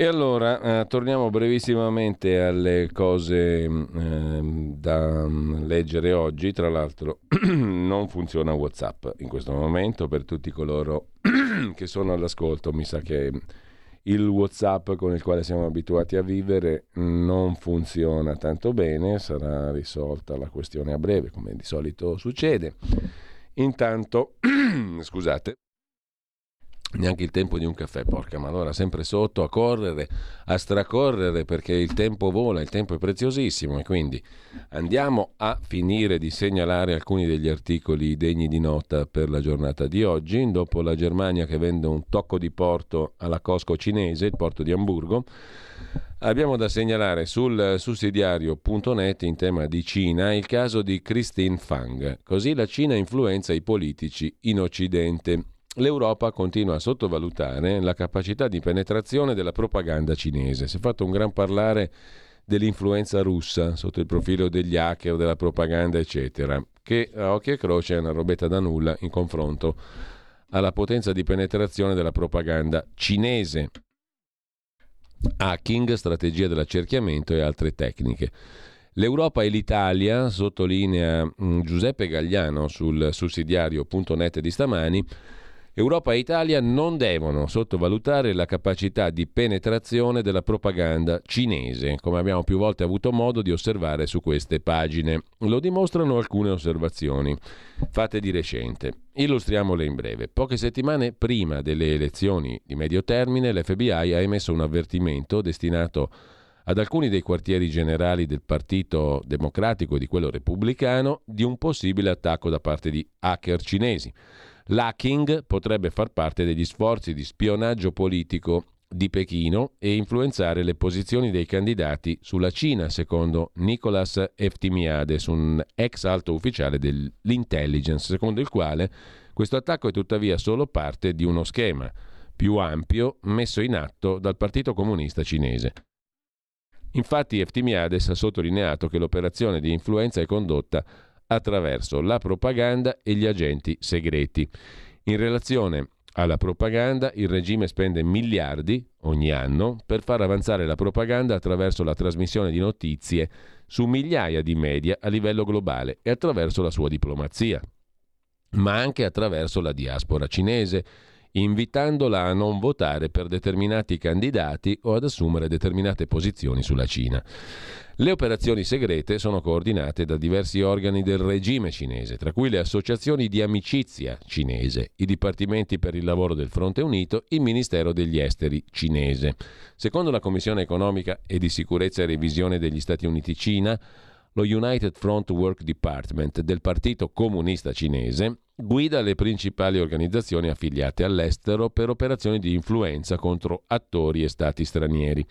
E allora, eh, torniamo brevissimamente alle cose ehm, da mm, leggere oggi. Tra l'altro, non funziona WhatsApp in questo momento per tutti coloro che sono all'ascolto. Mi sa che il WhatsApp con il quale siamo abituati a vivere non funziona tanto bene. Sarà risolta la questione a breve, come di solito succede. Intanto, scusate. Neanche il tempo di un caffè, porca malora, sempre sotto a correre, a stracorrere perché il tempo vola, il tempo è preziosissimo e quindi andiamo a finire di segnalare alcuni degli articoli degni di nota per la giornata di oggi. Dopo la Germania che vende un tocco di porto alla Costco cinese, il porto di Amburgo, abbiamo da segnalare sul sussidiario.net in tema di Cina il caso di Christine Fang. Così la Cina influenza i politici in Occidente. L'Europa continua a sottovalutare la capacità di penetrazione della propaganda cinese. Si è fatto un gran parlare dell'influenza russa sotto il profilo degli hacker, della propaganda, eccetera, che a occhio e croce è una robetta da nulla in confronto alla potenza di penetrazione della propaganda cinese. Hacking, strategia dell'accerchiamento e altre tecniche. L'Europa e l'Italia, sottolinea mm, Giuseppe Gagliano sul sussidiario.net di stamani, Europa e Italia non devono sottovalutare la capacità di penetrazione della propaganda cinese, come abbiamo più volte avuto modo di osservare su queste pagine. Lo dimostrano alcune osservazioni fatte di recente. Illustriamole in breve. Poche settimane prima delle elezioni di medio termine, l'FBI ha emesso un avvertimento destinato ad alcuni dei quartieri generali del Partito Democratico e di quello repubblicano di un possibile attacco da parte di hacker cinesi. L'hacking potrebbe far parte degli sforzi di spionaggio politico di Pechino e influenzare le posizioni dei candidati sulla Cina, secondo Nicolas Eftimiades, un ex alto ufficiale dell'intelligence, secondo il quale questo attacco è tuttavia solo parte di uno schema più ampio messo in atto dal Partito Comunista Cinese. Infatti Eftimiades ha sottolineato che l'operazione di influenza è condotta attraverso la propaganda e gli agenti segreti. In relazione alla propaganda, il regime spende miliardi ogni anno per far avanzare la propaganda attraverso la trasmissione di notizie su migliaia di media a livello globale e attraverso la sua diplomazia, ma anche attraverso la diaspora cinese, invitandola a non votare per determinati candidati o ad assumere determinate posizioni sulla Cina. Le operazioni segrete sono coordinate da diversi organi del regime cinese, tra cui le associazioni di amicizia cinese, i dipartimenti per il lavoro del Fronte Unito, il Ministero degli Esteri cinese. Secondo la Commissione economica e di sicurezza e revisione degli Stati Uniti Cina, lo United Front Work Department del Partito Comunista Cinese guida le principali organizzazioni affiliate all'estero per operazioni di influenza contro attori e stati stranieri.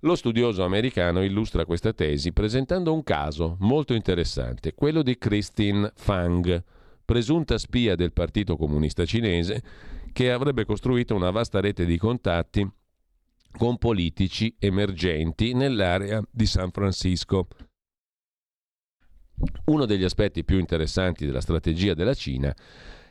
Lo studioso americano illustra questa tesi presentando un caso molto interessante, quello di Christine Fang, presunta spia del Partito Comunista Cinese, che avrebbe costruito una vasta rete di contatti con politici emergenti nell'area di San Francisco. Uno degli aspetti più interessanti della strategia della Cina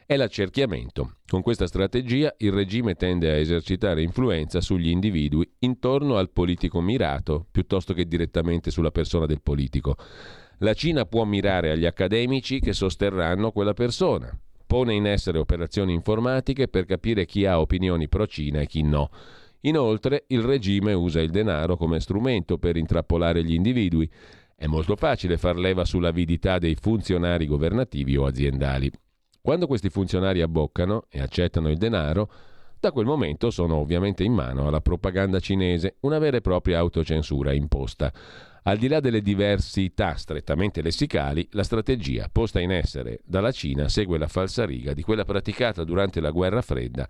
è l'accerchiamento. Con questa strategia il regime tende a esercitare influenza sugli individui intorno al politico mirato, piuttosto che direttamente sulla persona del politico. La Cina può mirare agli accademici che sosterranno quella persona. Pone in essere operazioni informatiche per capire chi ha opinioni pro-Cina e chi no. Inoltre, il regime usa il denaro come strumento per intrappolare gli individui. È molto facile far leva sull'avidità dei funzionari governativi o aziendali. Quando questi funzionari abboccano e accettano il denaro, da quel momento sono ovviamente in mano alla propaganda cinese, una vera e propria autocensura imposta. Al di là delle diversità strettamente lessicali, la strategia posta in essere dalla Cina segue la falsariga di quella praticata durante la guerra fredda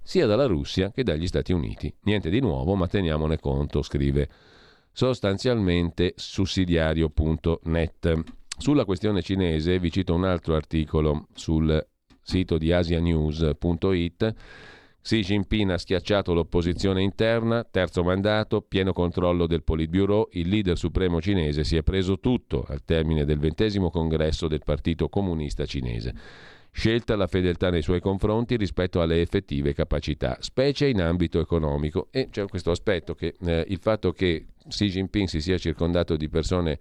sia dalla Russia che dagli Stati Uniti. Niente di nuovo, ma teniamone conto, scrive sostanzialmente sussidiario.net. Sulla questione cinese vi cito un altro articolo sul sito di asianews.it. Xi Jinping ha schiacciato l'opposizione interna, terzo mandato, pieno controllo del Politburo, il leader supremo cinese si è preso tutto al termine del ventesimo congresso del Partito Comunista Cinese. Scelta la fedeltà nei suoi confronti rispetto alle effettive capacità, specie in ambito economico. E c'è questo aspetto che eh, il fatto che Xi Jinping si sia circondato di persone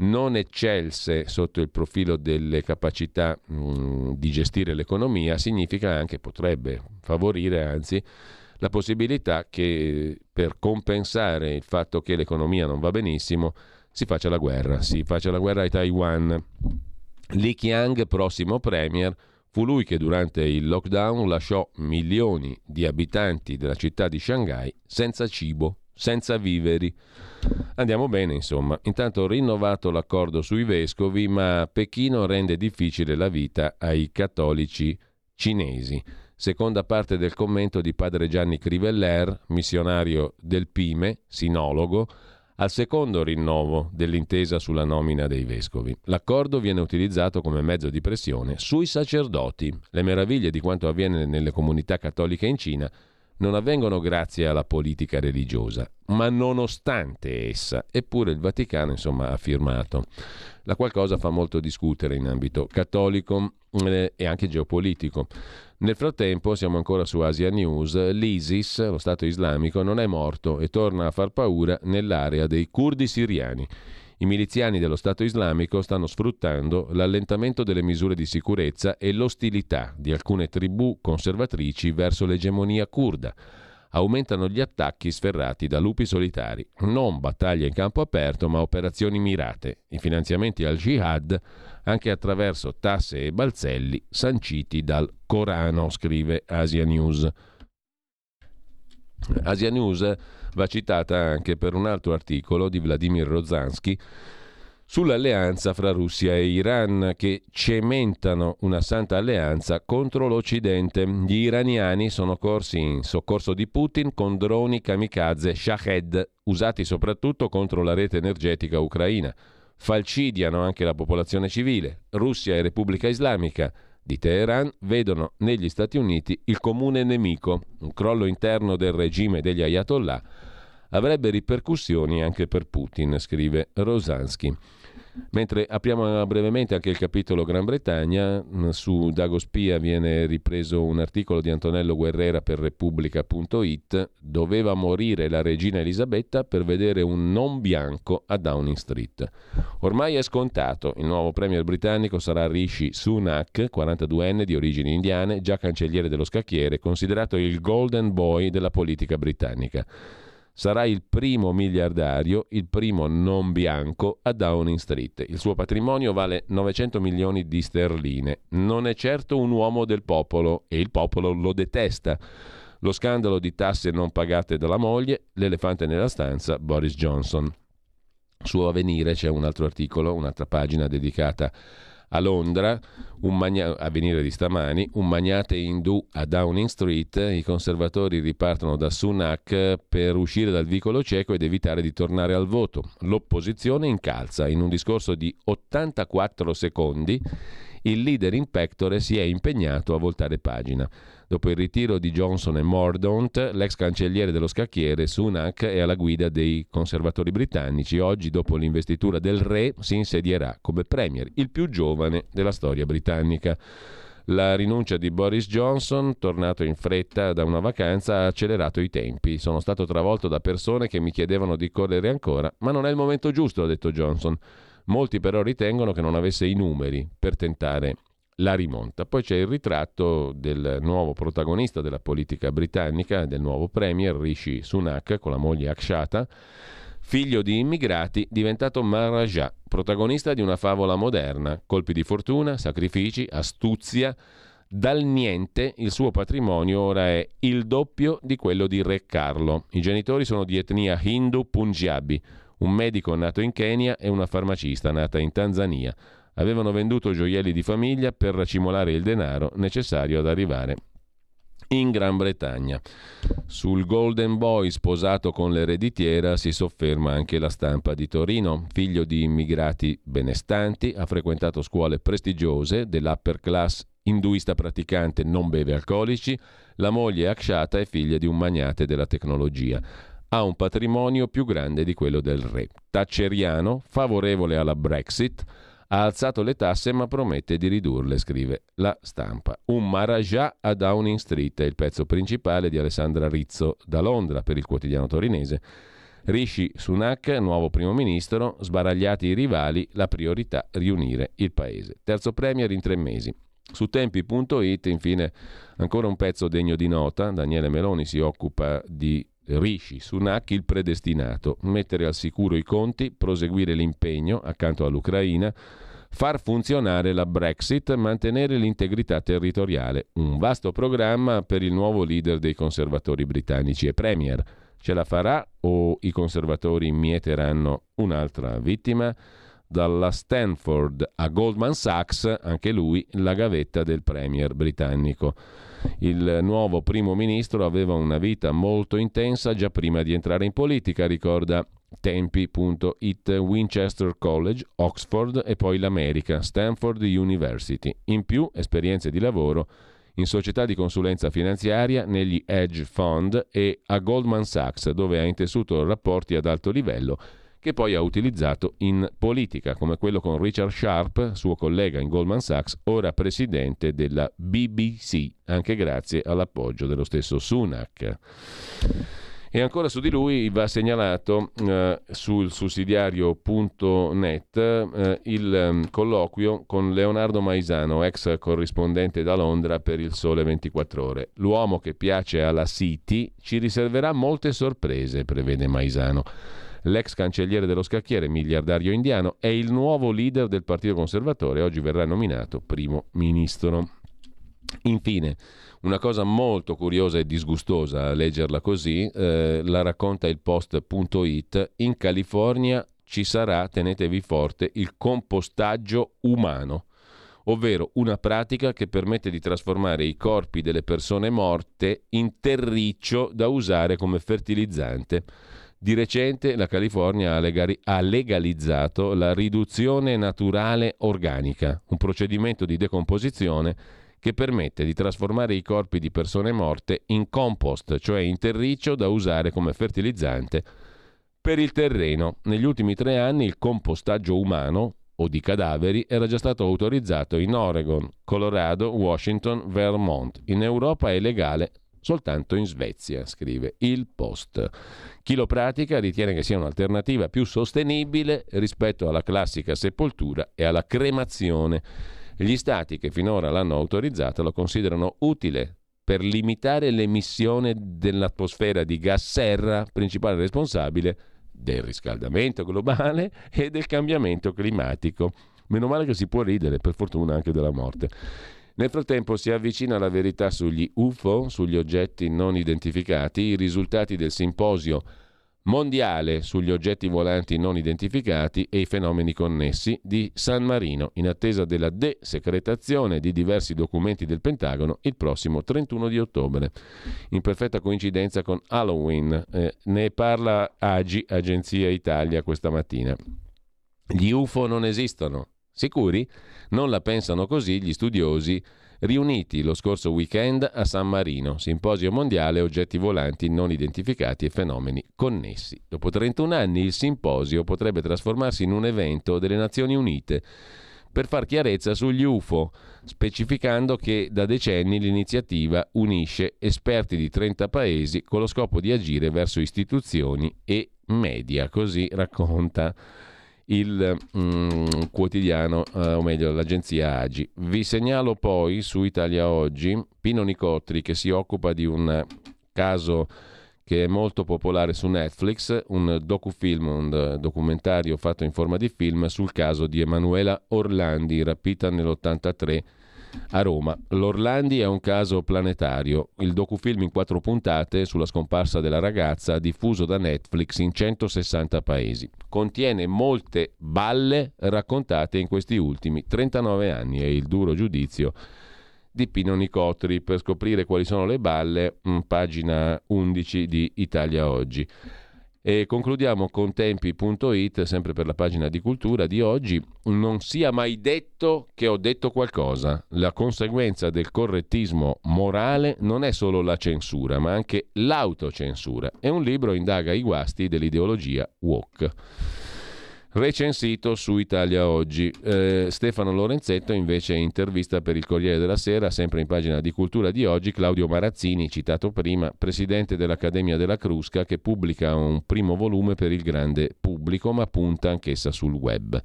non eccelse sotto il profilo delle capacità mh, di gestire l'economia significa anche, potrebbe favorire anzi, la possibilità che per compensare il fatto che l'economia non va benissimo si faccia la guerra, si faccia la guerra ai Taiwan. Li Qiang, prossimo premier, fu lui che durante il lockdown lasciò milioni di abitanti della città di Shanghai senza cibo, senza viveri. Andiamo bene, insomma. Intanto rinnovato l'accordo sui vescovi, ma Pechino rende difficile la vita ai cattolici cinesi. Seconda parte del commento di padre Gianni Criveller, missionario del Pime, sinologo, al secondo rinnovo dell'intesa sulla nomina dei vescovi. L'accordo viene utilizzato come mezzo di pressione sui sacerdoti. Le meraviglie di quanto avviene nelle comunità cattoliche in Cina non avvengono grazie alla politica religiosa, ma nonostante essa. Eppure il Vaticano, insomma, ha firmato. La qualcosa fa molto discutere in ambito cattolico eh, e anche geopolitico. Nel frattempo, siamo ancora su Asia News, l'ISIS, lo Stato islamico, non è morto e torna a far paura nell'area dei curdi siriani. I miliziani dello Stato islamico stanno sfruttando l'allentamento delle misure di sicurezza e l'ostilità di alcune tribù conservatrici verso l'egemonia kurda. Aumentano gli attacchi sferrati da lupi solitari, non battaglie in campo aperto ma operazioni mirate, i finanziamenti al jihad anche attraverso tasse e balzelli sanciti dal Corano, scrive Asia News. Asia News va citata anche per un altro articolo di Vladimir Rozansky sull'alleanza fra Russia e Iran che cementano una santa alleanza contro l'Occidente. Gli iraniani sono corsi in soccorso di Putin con droni kamikaze Shahed usati soprattutto contro la rete energetica ucraina. Falcidiano anche la popolazione civile. Russia e Repubblica Islamica di Teheran vedono negli Stati Uniti il comune nemico. Un crollo interno del regime degli ayatollah avrebbe ripercussioni anche per Putin, scrive Rosansky. Mentre apriamo brevemente anche il capitolo Gran Bretagna, su Dagospia viene ripreso un articolo di Antonello Guerrera per Repubblica.it, doveva morire la regina Elisabetta per vedere un non bianco a Downing Street. Ormai è scontato, il nuovo premier britannico sarà Rishi Sunak, 42enne di origini indiane, già cancelliere dello scacchiere, considerato il golden boy della politica britannica sarà il primo miliardario, il primo non bianco a Downing Street. Il suo patrimonio vale 900 milioni di sterline. Non è certo un uomo del popolo e il popolo lo detesta. Lo scandalo di tasse non pagate dalla moglie, l'elefante nella stanza, Boris Johnson. Su Avvenire c'è un altro articolo, un'altra pagina dedicata a a Londra, magna- venire di stamani, un magnate indù a Downing Street, i conservatori ripartono da Sunak per uscire dal vicolo cieco ed evitare di tornare al voto. L'opposizione incalza in un discorso di 84 secondi il leader in pectore si è impegnato a voltare pagina. Dopo il ritiro di Johnson e Mordaunt, l'ex cancelliere dello scacchiere Sunak è alla guida dei conservatori britannici. Oggi, dopo l'investitura del re, si insedierà come premier, il più giovane della storia britannica. La rinuncia di Boris Johnson, tornato in fretta da una vacanza, ha accelerato i tempi. Sono stato travolto da persone che mi chiedevano di correre ancora, ma non è il momento giusto, ha detto Johnson. Molti però ritengono che non avesse i numeri per tentare la rimonta. Poi c'è il ritratto del nuovo protagonista della politica britannica, del nuovo premier Rishi Sunak con la moglie Akshata, figlio di immigrati diventato Maharaja, protagonista di una favola moderna, colpi di fortuna, sacrifici, astuzia. Dal niente il suo patrimonio ora è il doppio di quello di Re Carlo. I genitori sono di etnia hindu punjabi, un medico nato in Kenya e una farmacista nata in Tanzania avevano venduto gioielli di famiglia per racimolare il denaro necessario ad arrivare in Gran Bretagna. Sul Golden Boy sposato con l'ereditiera si sofferma anche la stampa di Torino. Figlio di immigrati benestanti, ha frequentato scuole prestigiose dell'upper class induista praticante, non beve alcolici, la moglie Akshata è figlia di un magnate della tecnologia. Ha un patrimonio più grande di quello del re. Thatcheriano, favorevole alla Brexit, ha alzato le tasse ma promette di ridurle, scrive la stampa. Un Maharaja a Downing Street è il pezzo principale di Alessandra Rizzo da Londra per il quotidiano torinese. Rishi Sunak, nuovo primo ministro, sbaragliati i rivali, la priorità riunire il paese. Terzo premier in tre mesi. Su tempi.it, infine, ancora un pezzo degno di nota. Daniele Meloni si occupa di Rishi Sunak, il predestinato, mettere al sicuro i conti, proseguire l'impegno accanto all'Ucraina, far funzionare la Brexit, mantenere l'integrità territoriale. Un vasto programma per il nuovo leader dei conservatori britannici e premier. Ce la farà o i conservatori mieteranno un'altra vittima? Dalla Stanford a Goldman Sachs, anche lui la gavetta del premier britannico. Il nuovo primo ministro aveva una vita molto intensa già prima di entrare in politica, ricorda tempi.it Winchester College, Oxford e poi l'America, Stanford University. In più esperienze di lavoro in società di consulenza finanziaria, negli hedge fund e a Goldman Sachs, dove ha intessuto rapporti ad alto livello che poi ha utilizzato in politica, come quello con Richard Sharp, suo collega in Goldman Sachs, ora presidente della BBC, anche grazie all'appoggio dello stesso Sunak. E ancora su di lui va segnalato eh, sul sussidiario.net eh, il eh, colloquio con Leonardo Maisano, ex corrispondente da Londra per il Sole 24 Ore. L'uomo che piace alla City ci riserverà molte sorprese, prevede Maisano. L'ex cancelliere dello scacchiere, miliardario indiano, è il nuovo leader del Partito Conservatore. Oggi verrà nominato primo ministro. Infine, una cosa molto curiosa e disgustosa a leggerla così, eh, la racconta il post.it, in California ci sarà, tenetevi forte, il compostaggio umano, ovvero una pratica che permette di trasformare i corpi delle persone morte in terriccio da usare come fertilizzante. Di recente la California ha legalizzato la riduzione naturale organica, un procedimento di decomposizione che permette di trasformare i corpi di persone morte in compost, cioè in terriccio da usare come fertilizzante per il terreno. Negli ultimi tre anni il compostaggio umano o di cadaveri era già stato autorizzato in Oregon, Colorado, Washington, Vermont. In Europa è legale soltanto in Svezia, scrive il Post. Chi lo pratica ritiene che sia un'alternativa più sostenibile rispetto alla classica sepoltura e alla cremazione. Gli stati che finora l'hanno autorizzata lo considerano utile per limitare l'emissione dell'atmosfera di gas serra, principale responsabile del riscaldamento globale e del cambiamento climatico. Meno male che si può ridere, per fortuna anche della morte. Nel frattempo si avvicina la verità sugli UFO, sugli oggetti non identificati, i risultati del simposio mondiale sugli oggetti volanti non identificati e i fenomeni connessi di San Marino, in attesa della desecretazione di diversi documenti del Pentagono il prossimo 31 di ottobre, in perfetta coincidenza con Halloween. Eh, ne parla Agi, Agenzia Italia, questa mattina. Gli UFO non esistono. Sicuri? Non la pensano così gli studiosi riuniti lo scorso weekend a San Marino, simposio mondiale oggetti volanti non identificati e fenomeni connessi. Dopo 31 anni il simposio potrebbe trasformarsi in un evento delle Nazioni Unite per far chiarezza sugli UFO, specificando che da decenni l'iniziativa unisce esperti di 30 paesi con lo scopo di agire verso istituzioni e media, così racconta il mm, quotidiano, eh, o meglio l'agenzia Agi. Vi segnalo poi su Italia Oggi Pino Nicotri che si occupa di un caso che è molto popolare su Netflix, un docufilm, un documentario fatto in forma di film sul caso di Emanuela Orlandi, rapita nell'83 a Roma. L'Orlandi è un caso planetario. Il docufilm in quattro puntate sulla scomparsa della ragazza, diffuso da Netflix in 160 paesi. Contiene molte balle raccontate in questi ultimi 39 anni e il duro giudizio di Pino Nicotri. Per scoprire quali sono le balle, mh, pagina 11 di Italia Oggi. E concludiamo con tempi.it, sempre per la pagina di cultura di oggi. Non sia mai detto che ho detto qualcosa. La conseguenza del correttismo morale non è solo la censura, ma anche l'autocensura. E un libro indaga i guasti dell'ideologia woke recensito su Italia Oggi. Eh, Stefano Lorenzetto invece intervista per il Corriere della Sera, sempre in pagina di cultura di oggi, Claudio Marazzini, citato prima, presidente dell'Accademia della Crusca, che pubblica un primo volume per il grande pubblico, ma punta anch'essa sul web.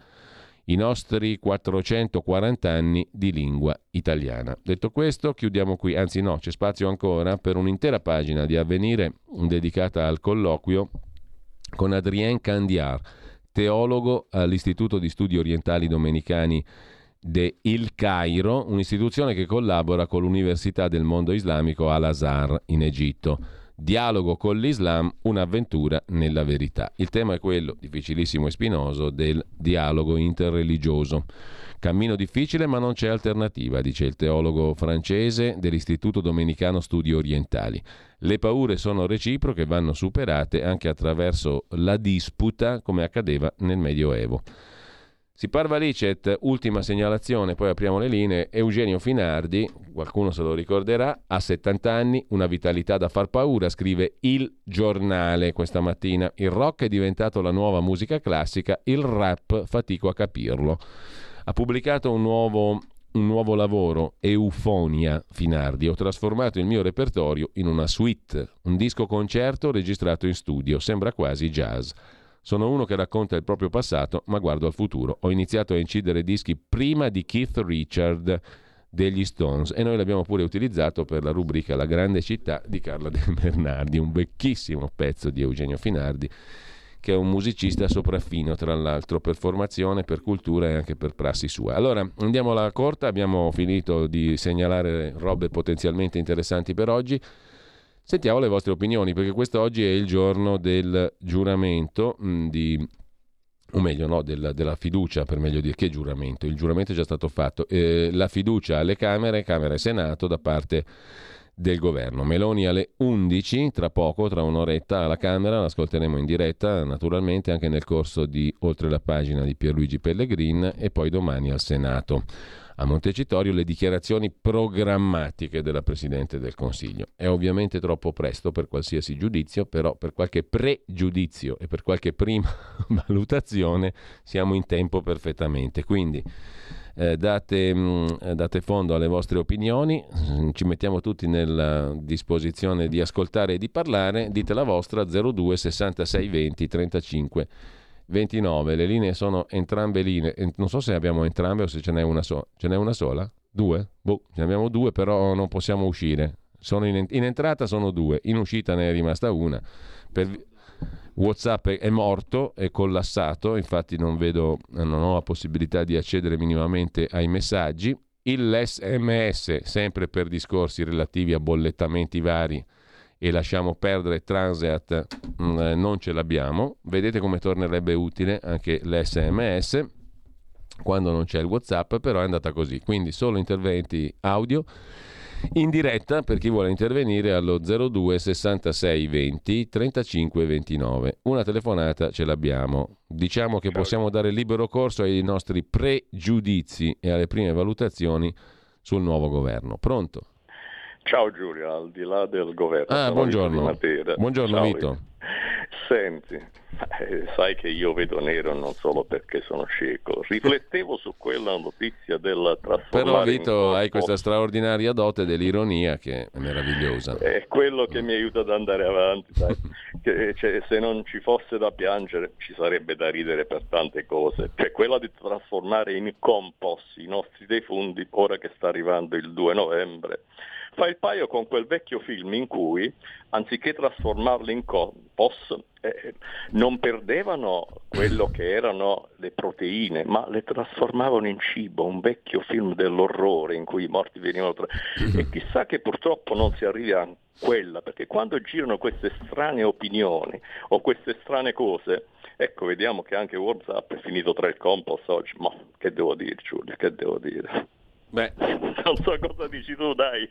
I nostri 440 anni di lingua italiana. Detto questo, chiudiamo qui, anzi no, c'è spazio ancora per un'intera pagina di avvenire dedicata al colloquio con Adrien Candiar teologo all'Istituto di Studi Orientali Domenicani de Il Cairo, un'istituzione che collabora con l'Università del Mondo Islamico Al-Azhar in Egitto. Dialogo con l'Islam, un'avventura nella verità. Il tema è quello, difficilissimo e spinoso, del dialogo interreligioso. Cammino difficile ma non c'è alternativa, dice il teologo francese dell'Istituto Domenicano Studi Orientali. Le paure sono reciproche, vanno superate anche attraverso la disputa come accadeva nel Medioevo. Si parva licet, ultima segnalazione, poi apriamo le linee. Eugenio Finardi, qualcuno se lo ricorderà, ha 70 anni, una vitalità da far paura, scrive Il Giornale questa mattina. Il rock è diventato la nuova musica classica, il rap fatico a capirlo. Ha pubblicato un nuovo, un nuovo lavoro, Eufonia Finardi. Ho trasformato il mio repertorio in una suite, un disco concerto registrato in studio. Sembra quasi jazz. Sono uno che racconta il proprio passato, ma guardo al futuro. Ho iniziato a incidere dischi prima di Keith Richard degli Stones e noi l'abbiamo pure utilizzato per la rubrica La grande città di Carla Del Bernardi, un vecchissimo pezzo di Eugenio Finardi che è un musicista sopraffino, tra l'altro, per formazione, per cultura e anche per prassi sua. Allora, andiamo alla corta, abbiamo finito di segnalare robe potenzialmente interessanti per oggi. Sentiamo le vostre opinioni, perché questo oggi è il giorno del giuramento mh, di o meglio no, della, della, fiducia, per meglio dire che giuramento, il giuramento è già stato fatto, eh, la fiducia alle Camere, Camera e Senato da parte del governo. Meloni alle 11, tra poco, tra un'oretta alla Camera, l'ascolteremo in diretta naturalmente anche nel corso di Oltre la pagina di Pierluigi Pellegrin e poi domani al Senato. A Montecitorio le dichiarazioni programmatiche della Presidente del Consiglio. È ovviamente troppo presto per qualsiasi giudizio, però per qualche pregiudizio e per qualche prima valutazione siamo in tempo perfettamente. Quindi eh, date, mh, mm, date, fondo alle vostre opinioni, ci mettiamo tutti nella disposizione di ascoltare e di parlare, dite la vostra 02 66 20 35 29, le linee sono entrambe linee, non so se abbiamo entrambe o se ce n'è una sola, ce n'è una sola? Due? Boh, ne abbiamo due però non possiamo uscire, in, in, entrata sono due, in uscita ne è rimasta una. Per, WhatsApp è morto, è collassato, infatti non vedo, non ho la possibilità di accedere minimamente ai messaggi. Il sempre per discorsi relativi a bollettamenti vari e lasciamo perdere Transeat, mm, eh, non ce l'abbiamo. Vedete come tornerebbe utile anche l'SMS quando non c'è il WhatsApp, però è andata così. Quindi solo interventi audio in diretta per chi vuole intervenire allo 02 66 20 35 29. Una telefonata ce l'abbiamo. Diciamo che possiamo dare libero corso ai nostri pregiudizi e alle prime valutazioni sul nuovo governo. Pronto? Ciao Giulio, al di là del governo. Ah, buongiorno. Buongiorno Ciao, Vito. Senti, eh, sai che io vedo nero non solo perché sono cieco. Riflettevo su quella notizia del trasformare Però Vito hai questa straordinaria dote dell'ironia che è meravigliosa. È quello che mi aiuta ad andare avanti, sai. che, cioè, se non ci fosse da piangere ci sarebbe da ridere per tante cose. Cioè quella di trasformare in compost i nostri defunti, ora che sta arrivando il 2 novembre, fa il paio con quel vecchio film in cui, anziché trasformarli in compost, eh, non perdevano quello che erano le proteine, ma le trasformavano in cibo, un vecchio film dell'orrore in cui i morti venivano tra... E chissà che purtroppo non si arrivi a quella, perché quando girano queste strane opinioni o queste strane cose, ecco vediamo che anche Whatsapp è finito tra il compost oggi, ma che devo dire Giulia, che devo dire? Beh, Non so cosa dici tu, dai.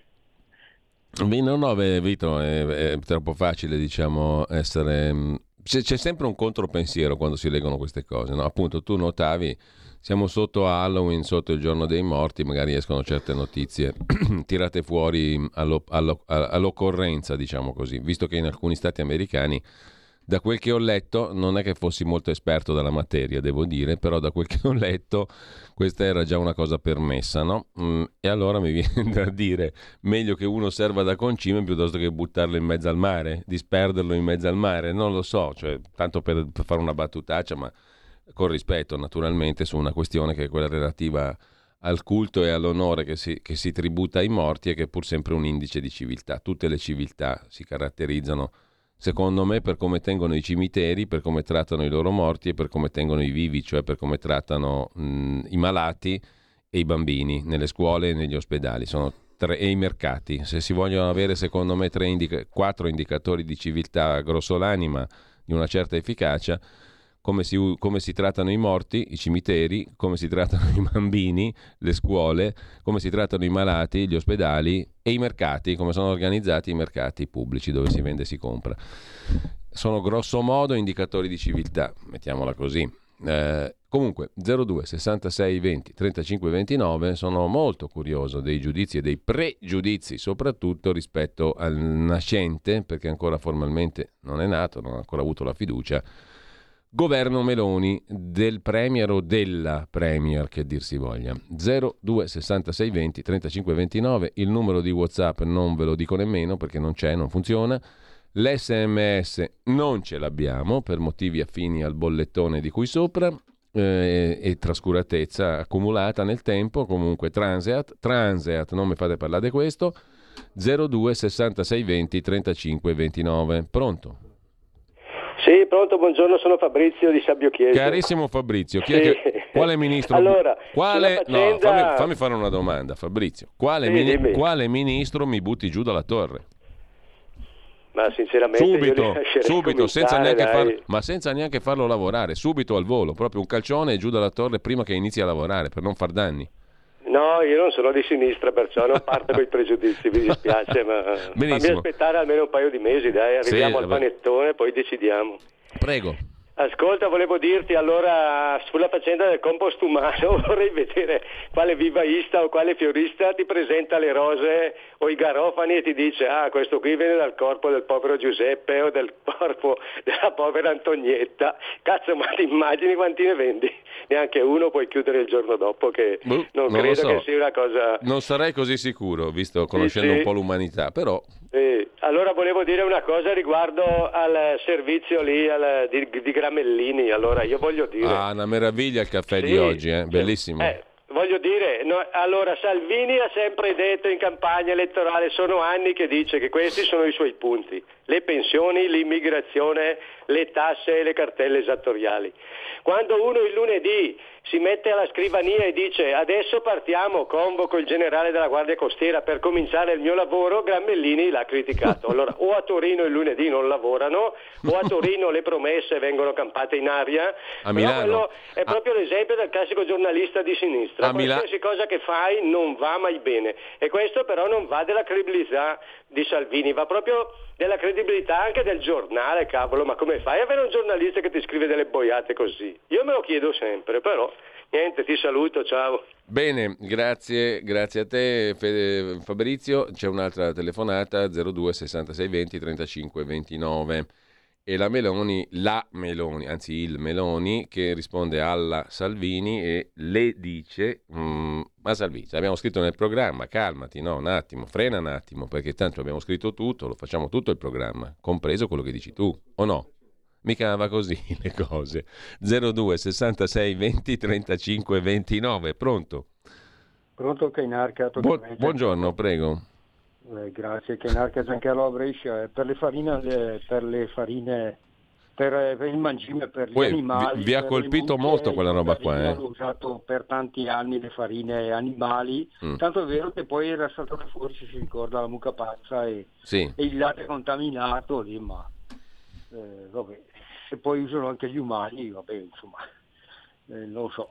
No, no, Vito, è, è troppo facile, diciamo, essere... mh, C'è, c'è sempre un contropensiero quando si leggono queste cose, no? Appunto, tu notavi, siamo sotto Halloween, sotto il giorno dei morti, magari escono certe notizie tirate fuori allo- allo- all'occorrenza, diciamo così, visto che in alcuni stati americani da quel che ho letto, non è che fossi molto esperto della materia, devo dire, però da quel che ho letto questa era già una cosa permessa, no? Mm, e allora mi viene da dire, meglio che uno serva da concime piuttosto che buttarlo in mezzo al mare, disperderlo in mezzo al mare, non lo so, cioè, tanto per, per fare una battutaccia, ma con rispetto naturalmente su una questione che è quella relativa al culto e all'onore che si, che si tributa ai morti e che è pur sempre un indice di civiltà. Tutte le civiltà si caratterizzano secondo me, per come tengono i cimiteri, per come trattano i loro morti e per come tengono i vivi, cioè per come trattano mh, i malati e i bambini nelle scuole e negli ospedali. Sono tre, e i mercati. Se si vogliono avere, secondo me, indica- quattro indicatori di civiltà grossolanima di una certa efficacia, come si, come si trattano i morti, i cimiteri, come si trattano i bambini, le scuole, come si trattano i malati, gli ospedali e i mercati, come sono organizzati i mercati pubblici dove si vende e si compra. Sono grosso modo indicatori di civiltà, mettiamola così. Eh, comunque 02 66 20 35 29 sono molto curioso dei giudizi e dei pregiudizi soprattutto rispetto al nascente perché ancora formalmente non è nato non ha ancora avuto la fiducia governo Meloni del premier o della premier che dir si voglia 02 66 20 35 29 il numero di whatsapp non ve lo dico nemmeno perché non c'è non funziona L'SMS non ce l'abbiamo per motivi affini al bollettone di cui sopra eh, e trascuratezza accumulata nel tempo, comunque Transeat, Transeat, non mi fate parlare di questo, 02 66 20 35 29. Pronto? Sì, pronto, buongiorno, sono Fabrizio di Sabbio Chiesa. Carissimo Fabrizio, Sì. che- quale ministro? Allora, quale, faccenda- no, fammi, fammi fare una domanda, Fabrizio. Quale, Sì, mini- quale ministro mi butti giù dalla torre? Ma sinceramente Subito, subito, senza neanche dai. far- ma senza neanche farlo lavorare, subito al volo, proprio un calcione giù dalla torre prima che inizi a lavorare, per non far danni. No, io non sono di sinistra, perciò non parto con i pregiudizi, mi dispiace, ma fammi aspettare almeno un paio di mesi, dai, Sì, arriviamo al vabbè. panettone, poi decidiamo. Prego. Ascolta, volevo dirti allora sulla faccenda del compost umano, vorrei vedere quale vivaista o quale fiorista ti presenta le rose o i garofani e ti dice ah questo qui viene dal corpo del povero Giuseppe o del corpo della povera Antonietta. Cazzo, ma ti immagini quanti ne vendi? Neanche uno puoi chiudere il giorno dopo che Boh, non, non credo so. che sia una cosa... Non sarei così sicuro, visto conoscendo sì. un po' l'umanità, però Sì, allora volevo dire una cosa riguardo al servizio lì al- di, di Gramellini. Allora io voglio dire. ah, una meraviglia il caffè di Sì, oggi, eh? bellissimo. Eh, voglio dire, no, allora Salvini ha sempre detto in campagna elettorale, sono anni che dice che questi sono i suoi punti, le pensioni, l'immigrazione, le tasse e le cartelle esattoriali. Quando uno il lunedì si mette alla scrivania e dice adesso partiamo, convoco il generale della Guardia Costiera per cominciare il mio lavoro, Grammellini l'ha criticato. Allora o a Torino il lunedì non lavorano, o a Torino le promesse vengono campate in aria. A Milano. è proprio l'esempio del classico giornalista di sinistra. A Mila- Qualsiasi cosa che fai non va mai bene. E questo però non va della credibilità di Salvini, va proprio della credibilità anche del giornale, cavolo, ma come fai ad avere un giornalista che ti scrive delle boiate così? Io me lo chiedo sempre, però niente, ti saluto, ciao. Bene, grazie, grazie a te Fabrizio. C'è un'altra telefonata 02 66 20 35 29 e la Meloni, la Meloni, anzi il Meloni che risponde alla Salvini e le dice "Mm, ma Salvini, abbiamo scritto nel programma, calmati, no, un attimo, frena un attimo perché tanto abbiamo scritto tutto, lo facciamo tutto il programma, compreso quello che dici tu, o no? Mica va così le cose. 02 66 20 35 29, pronto? Pronto Cainarca? Bu- buongiorno, prego. Eh, grazie Cainarca Giancarlo a Brescia. Eh, Per le farine, le- per le farine, per, eh, per il mangime, per gli Uè, animali. vi- ha colpito mucche, molto quella roba qua, eh? Hanno usato per tanti anni le farine animali, Mm. tanto è vero che poi era saltato fuori, si ricorda, la mucca pazza e, Sì, e il latte contaminato lì, ma eh, vabbè. Se poi usano anche gli umani, vabbè, insomma, eh, non so.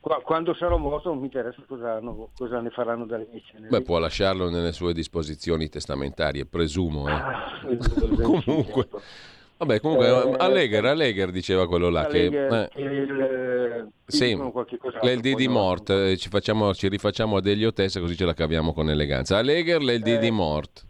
qua- quando sarò morto non mi interessa cosa, hanno- cosa ne faranno delle mie ceneri. Beh, può lasciarlo nelle sue disposizioni testamentarie, presumo. eh. Ah, Comunque, certo. Vabbè, comunque, Eh, Allegher, Allegher diceva quello là che... Allegher, eh, che il, Sì, dicono qualche cos'altro, l'LD di no. Mort, eh, ci, facciamo- ci rifacciamo a degli Otessa così ce la caviamo con eleganza. Allegher, l'LD Eh, di Mort.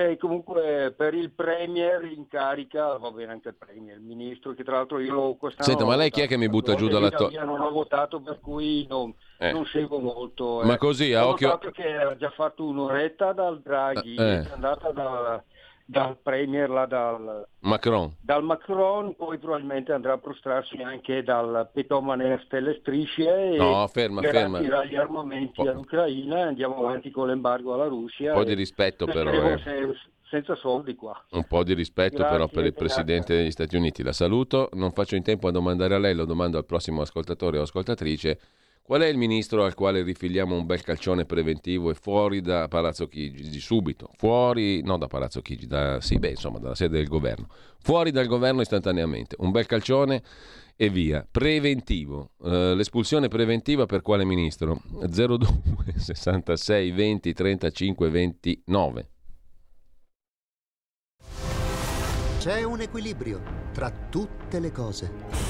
E comunque per il Premier in carica, va bene anche il Premier, il Ministro, che tra l'altro io quest'anno... Senta, ma ho lei chi è che mi butta giù dalla io to- Non ho votato per cui non, Eh. non seguo molto. Ma eh. così, a Ho occhio- notato che ha già fatto un'oretta dal Draghi, Eh. è andata dal, dal Premier, là, dal, Macron. dal Macron, poi probabilmente andrà a prostrarsi anche dal petomane stelle strisce e No, ferma, ferma. gli armamenti Po- all'Ucraina e andiamo avanti con l'embargo alla Russia. Un po' di rispetto però, eh. se- senza soldi qua. Un po' di rispetto Grazie, però per il. Presidente degli Stati Uniti. La saluto, non faccio in tempo a domandare a lei, lo domando al prossimo ascoltatore o ascoltatrice. Qual è il ministro al quale rifiliamo un bel calcione preventivo e fuori da Palazzo Chigi, subito, fuori, no da Palazzo Chigi, da, sì, beh, insomma, dalla sede del governo, fuori dal governo istantaneamente, un bel calcione e via. Preventivo, Eh, l'espulsione preventiva per quale ministro? 02 66 20 35 29. C'è un equilibrio tra tutte le cose.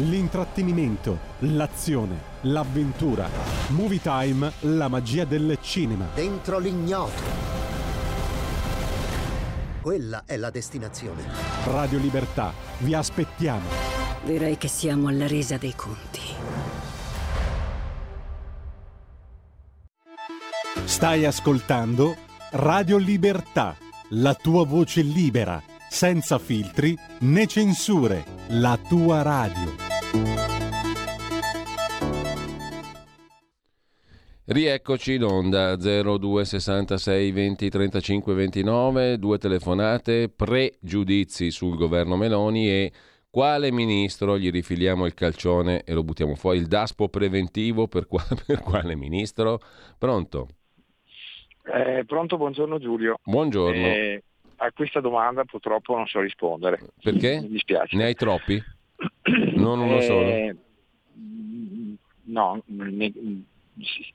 L'intrattenimento, l'azione, l'avventura. Movie Time, la magia del cinema. Dentro l'ignoto. Quella è la destinazione. Radio Libertà. Vi aspettiamo. Direi che siamo alla resa dei conti. Stai ascoltando Radio Libertà. La tua voce libera, senza filtri né censure. La tua radio. Rieccoci in onda 02 66 20 35 29, due telefonate, pregiudizi sul governo Meloni e quale ministro gli rifiliamo il calcione e lo buttiamo fuori, il daspo preventivo per, qua- per quale ministro? Pronto? Eh, pronto, buongiorno Giulio. Buongiorno. Eh, a questa domanda purtroppo non so rispondere. Perché? Mi dispiace. Ne hai troppi? Non uno solo? Eh, mm, No, ne-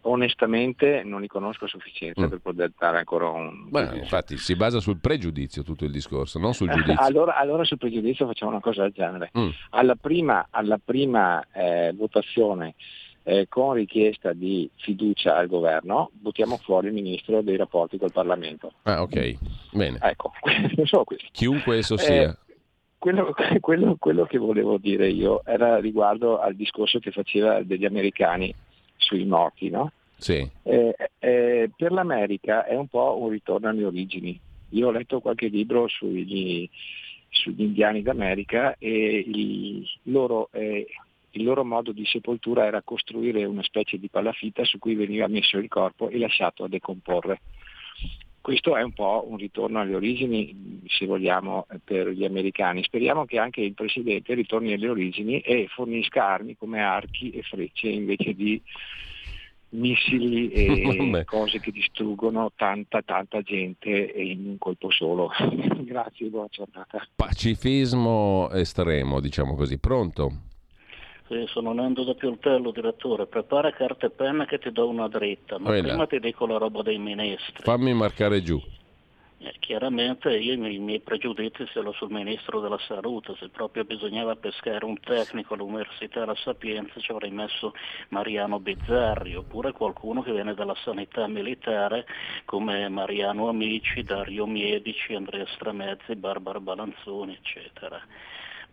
onestamente non li conosco a sufficienza Mm. per poter dare ancora un... Beh, infatti si basa sul pregiudizio tutto il discorso, non sul giudizio. Allora, allora sul pregiudizio facciamo una cosa del genere. Mm. Alla prima, alla prima eh, votazione eh, con richiesta di fiducia al governo, buttiamo fuori il ministro dei rapporti col Parlamento. Ah, ok, bene. Ecco. Chiunque esso Eh, sia. Quello, quello- quello che volevo dire io era riguardo al discorso che faceva degli americani sui morti, no? Sì. Eh, eh, per l'America è un po' un ritorno alle origini. Io ho letto qualche libro sugli, sugli indiani d'America e il loro, eh, il loro modo di sepoltura era costruire una specie di palafitta su cui veniva messo il corpo e lasciato a decomporre. Questo è un po' un ritorno alle origini, se vogliamo, per gli americani. Speriamo che anche il Presidente ritorni alle origini e fornisca armi come archi e frecce invece di missili e cose che distruggono tanta tanta gente in un colpo solo. Grazie, buona giornata. Pacifismo estremo, diciamo così. Pronto? Sì, sono Nando da Pioltello, direttore. Prepara carta e penna che ti do una dritta, ma là. prima ti dico la roba dei ministri. Fammi marcare giù. Eh, chiaramente io i miei, pregiudizi sono sul ministro della salute, se proprio bisognava pescare un tecnico all'Università La Sapienza ci avrei messo Mariano Bizzarri, oppure qualcuno che viene dalla sanità militare come Mariano Amici, Dario Miedici, Andrea Stramezzi, Barbara Balanzoni, eccetera.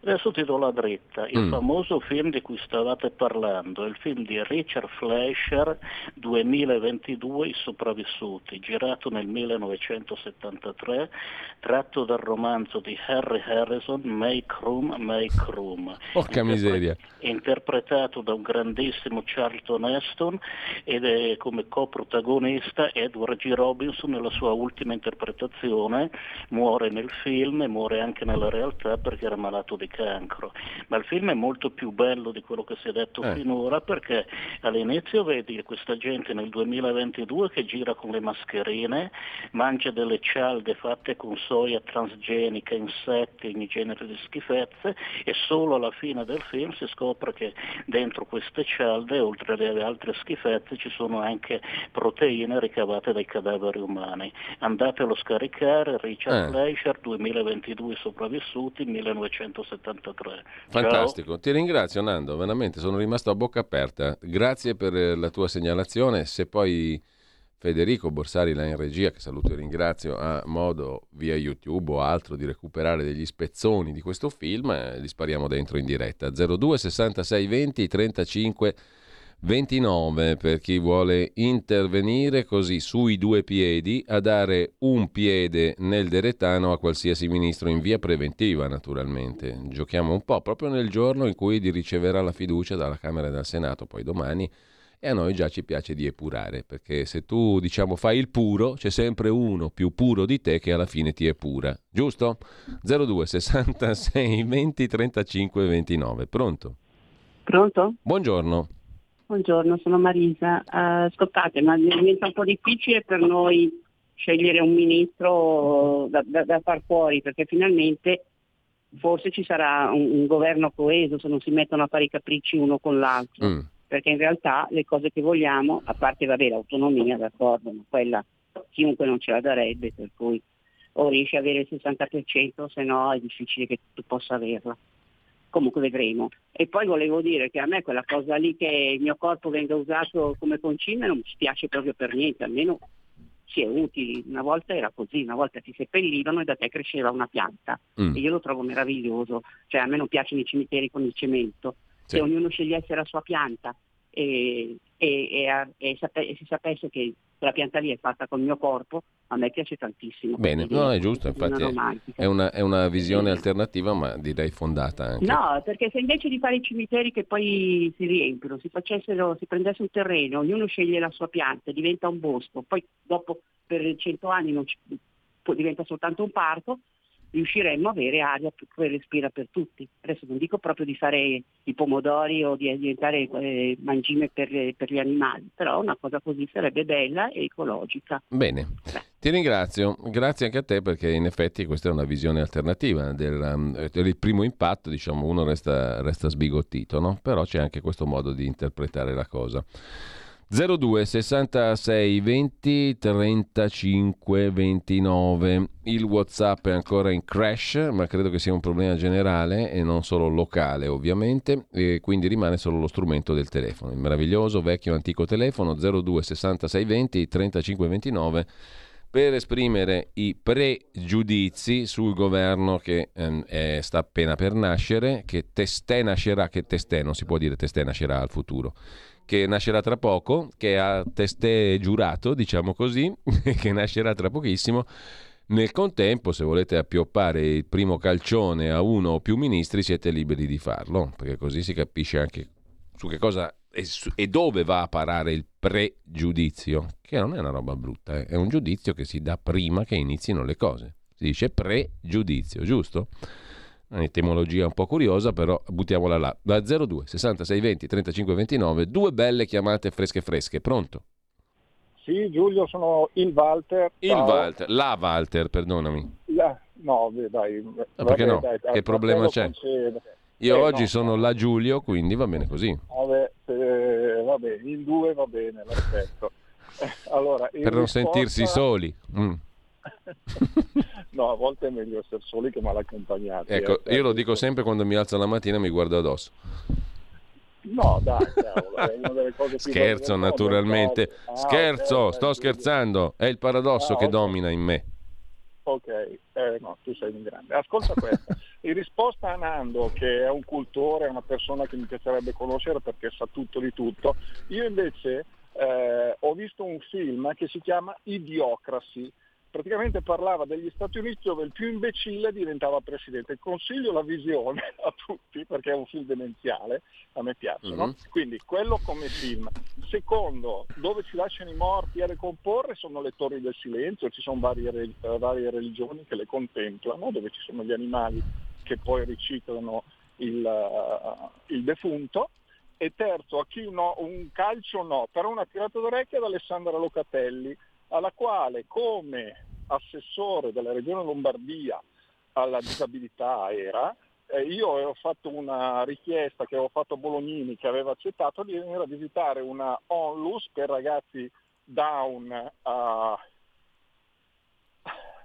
Adesso ti do la dritta, il Mm. famoso film di cui stavate parlando, il film di Richard Fleischer 2022 I sopravvissuti, girato nel 1973, tratto dal romanzo di Harry Harrison Make Room, Make Room. Porca miseria. interpretato da un grandissimo Charlton Heston ed è come coprotagonista Edward G. Robinson nella sua ultima interpretazione, muore nel film e muore anche nella realtà perché era malato di cancro. Ma il film è molto più bello di quello che si è detto Eh. finora perché all'inizio vedi questa gente nel 2022 che gira con le mascherine, mangia delle cialde fatte con soia transgenica, insetti, ogni genere di schifezze e solo alla fine del film si scopre che dentro queste cialde, oltre alle altre schifezze, ci sono anche proteine ricavate dai cadaveri umani. Andatelo a scaricare, Richard Eh. Fleischer, 2022 sopravvissuti, 1973. Fantastico, ti ringrazio Nando, veramente sono rimasto a bocca aperta. Grazie per eh, la tua segnalazione. Se poi Federico Borsari là in regia, che saluto e ringrazio, ha modo via YouTube o altro di recuperare degli spezzoni di questo film, eh, li spariamo dentro in diretta. 02 66 20 35 29 per chi vuole intervenire così sui due piedi a dare un piede nel deretano a qualsiasi ministro in via preventiva naturalmente. Giochiamo un po' proprio nel giorno in cui riceverà la fiducia dalla Camera e dal Senato, poi domani e a noi già ci piace di epurare, perché se tu diciamo fai il puro, c'è sempre uno più puro di te che alla fine ti epura, giusto? 02 66 20 35 29, pronto? Pronto? Buongiorno. Buongiorno, sono Marisa. Eh, ascoltate, ma diventa un po' difficile per noi scegliere un ministro da, da- da far fuori, perché finalmente forse ci sarà un, un governo coeso se non si mettono a fare i capricci uno con l'altro. Mm. Perché in realtà le cose che vogliamo, a parte vabbè, l'autonomia, d'accordo, ma quella chiunque non ce la darebbe, per cui o riesci a avere il 60%, se no è difficile che tu possa averla comunque vedremo. E poi volevo dire che a me quella cosa lì che il mio corpo venga usato come concime non mi spiace proprio per niente, almeno si è utili. Una volta era così, una volta ti seppellivano e da te cresceva una pianta. Mm. E io lo trovo meraviglioso. Cioè a me non piacciono i cimiteri con il cemento, Sì. se ognuno scegliesse la sua pianta e, e- e e sape- e si sapesse che quella pianta lì è fatta col mio corpo, a me piace tantissimo. Bene, no, è giusto, infatti è, una, è una visione alternativa, ma direi fondata anche. No, perché se invece di fare i cimiteri che poi si riempiono, si facessero, si prendesse un terreno, ognuno sceglie la sua pianta, diventa un bosco, poi dopo per cento anni non ci- diventa soltanto un parco, riusciremmo a avere aria che respira per tutti. Adesso non dico proprio di fare i pomodori o di diventare eh, mangime per, per gli animali, però una cosa così sarebbe bella e ecologica. Bene, ti ringrazio, grazie anche a te perché in effetti questa è una visione alternativa del, um, del primo impatto, diciamo uno resta, resta sbigottito, no? però c'è anche questo modo di interpretare la cosa. 02 66 20 35 29 il whatsapp è ancora in crash ma credo che sia un problema generale e non solo locale ovviamente e quindi rimane solo lo strumento del telefono. Il meraviglioso vecchio antico telefono 02 66 20 35 29 per esprimere i pregiudizi sul governo che ehm, è- sta appena per nascere, che testè nascerà, che testè non si può dire testè nascerà al futuro, che nascerà tra poco, che ha testè giurato, diciamo così, che nascerà tra pochissimo. Nel contempo, se volete appioppare il primo calcione a uno o più ministri, siete liberi di farlo, perché così si capisce anche su che cosa e, su- e dove va a parare il pregiudizio, che non è una roba brutta, eh, è un giudizio che si dà prima che inizino le cose. Si dice pregiudizio, giusto? Un'etimologia un po' curiosa, però buttiamola là. Da 02 66 20 35 29, due belle chiamate fresche fresche. Pronto? Sì, Giulio, sono il Walter. Il Ciao. Walter, la Walter, perdonami. La- No, dai. Vabbè, perché no? dai, che problema c'è? concedo. Io Eh, oggi no, sono la Giulio, quindi va bene così. Vabbè, eh, va bene, in due va bene, l'aspetto. Allora, Per non risposta- sentirsi soli. Mm. No, a volte è meglio essere soli che mal accompagnati. Ecco, eh. io lo dico sempre quando mi alzo la mattina e mi guardo addosso. No, dai, cavolo, è una delle cose Scherzo, naturalmente. Ah, Scherzo, ok, sto ok. scherzando. È il paradosso Ah, che ok. domina in me. Ok, eh, no, tu sei un grande. Ascolta questa. In risposta a Nando, che è un cultore, è una persona che mi piacerebbe conoscere perché sa tutto di tutto, io invece eh, ho visto un film che si chiama Idiocracy, praticamente parlava degli Stati Uniti dove il più imbecille diventava presidente. Consiglio la visione a tutti perché è un film demenziale, a me piacciono. Mhm. Quindi quello come film. Secondo, dove ci lasciano i morti a ricomporre sono le torri del silenzio, ci sono varie, eh, varie religioni che le contemplano, dove ci sono gli animali che poi riciclano il, eh, il defunto. E terzo, a chi no, un calcio no, però una tirata d'orecchia ad Alessandra Locatelli, alla quale come assessore della regione Lombardia alla disabilità era, eh, io avevo fatto una richiesta che avevo fatto a Bolognini che aveva accettato di venire a visitare una onlus per ragazzi down a,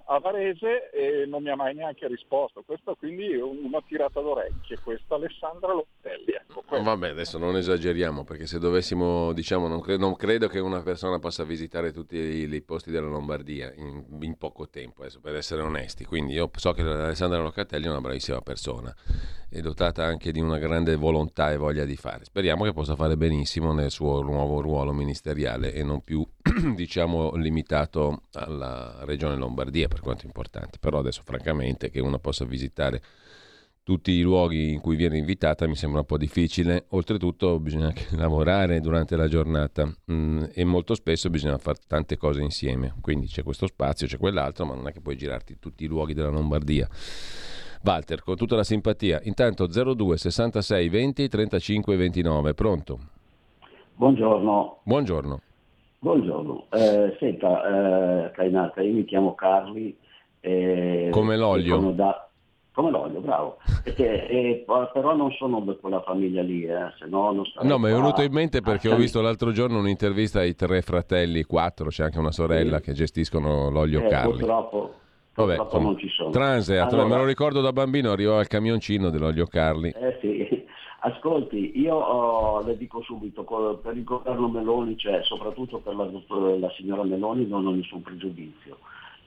a Varese e non mi ha mai neanche risposto. Questa quindi una tirata d'orecchie, questa Alessandra Lottelli. Ecco, questo. Vabbè, adesso non esageriamo perché se dovessimo, diciamo, non, cre- non credo che una persona possa visitare tutti i, i posti della Lombardia in, in poco tempo, adesso, per essere onesti. Quindi io so che Alessandra Locatelli è una bravissima persona, è dotata anche di una grande volontà e voglia di fare. Speriamo che possa fare benissimo nel suo nuovo ruolo ministeriale e non più, diciamo, limitato alla regione Lombardia, per quanto importante. Però adesso, francamente, che uno possa visitare tutti i luoghi in cui viene invitata mi sembra un po' difficile. Oltretutto bisogna anche lavorare durante la giornata mm, e molto spesso bisogna fare tante cose insieme. Quindi c'è questo spazio, c'è quell'altro, ma non è che puoi girarti tutti i luoghi della Lombardia. Walter, con tutta la simpatia. Intanto 02 66 20 35 29, pronto? Buongiorno. Buongiorno. Buongiorno. Eh, senta, eh, Cainata, io mi chiamo Carli. eh, Come l'olio. sono da- Come l'olio, bravo. Perché, eh, però non sono di quella famiglia lì, eh, se no non starei No, mi è venuto in mente perché ho visto l'altro giorno un'intervista ai tre fratelli, quattro, c'è anche una sorella che gestiscono l'olio Eh, Carli. purtroppo, Vabbè, non ci sono. Transeat, Allora- me lo ricordo da bambino, arrivava il camioncino dell'olio Carli. Eh sì, ascolti, io oh, le dico subito, per il governo Meloni, cioè soprattutto per la, la signora Meloni non ho nessun pregiudizio.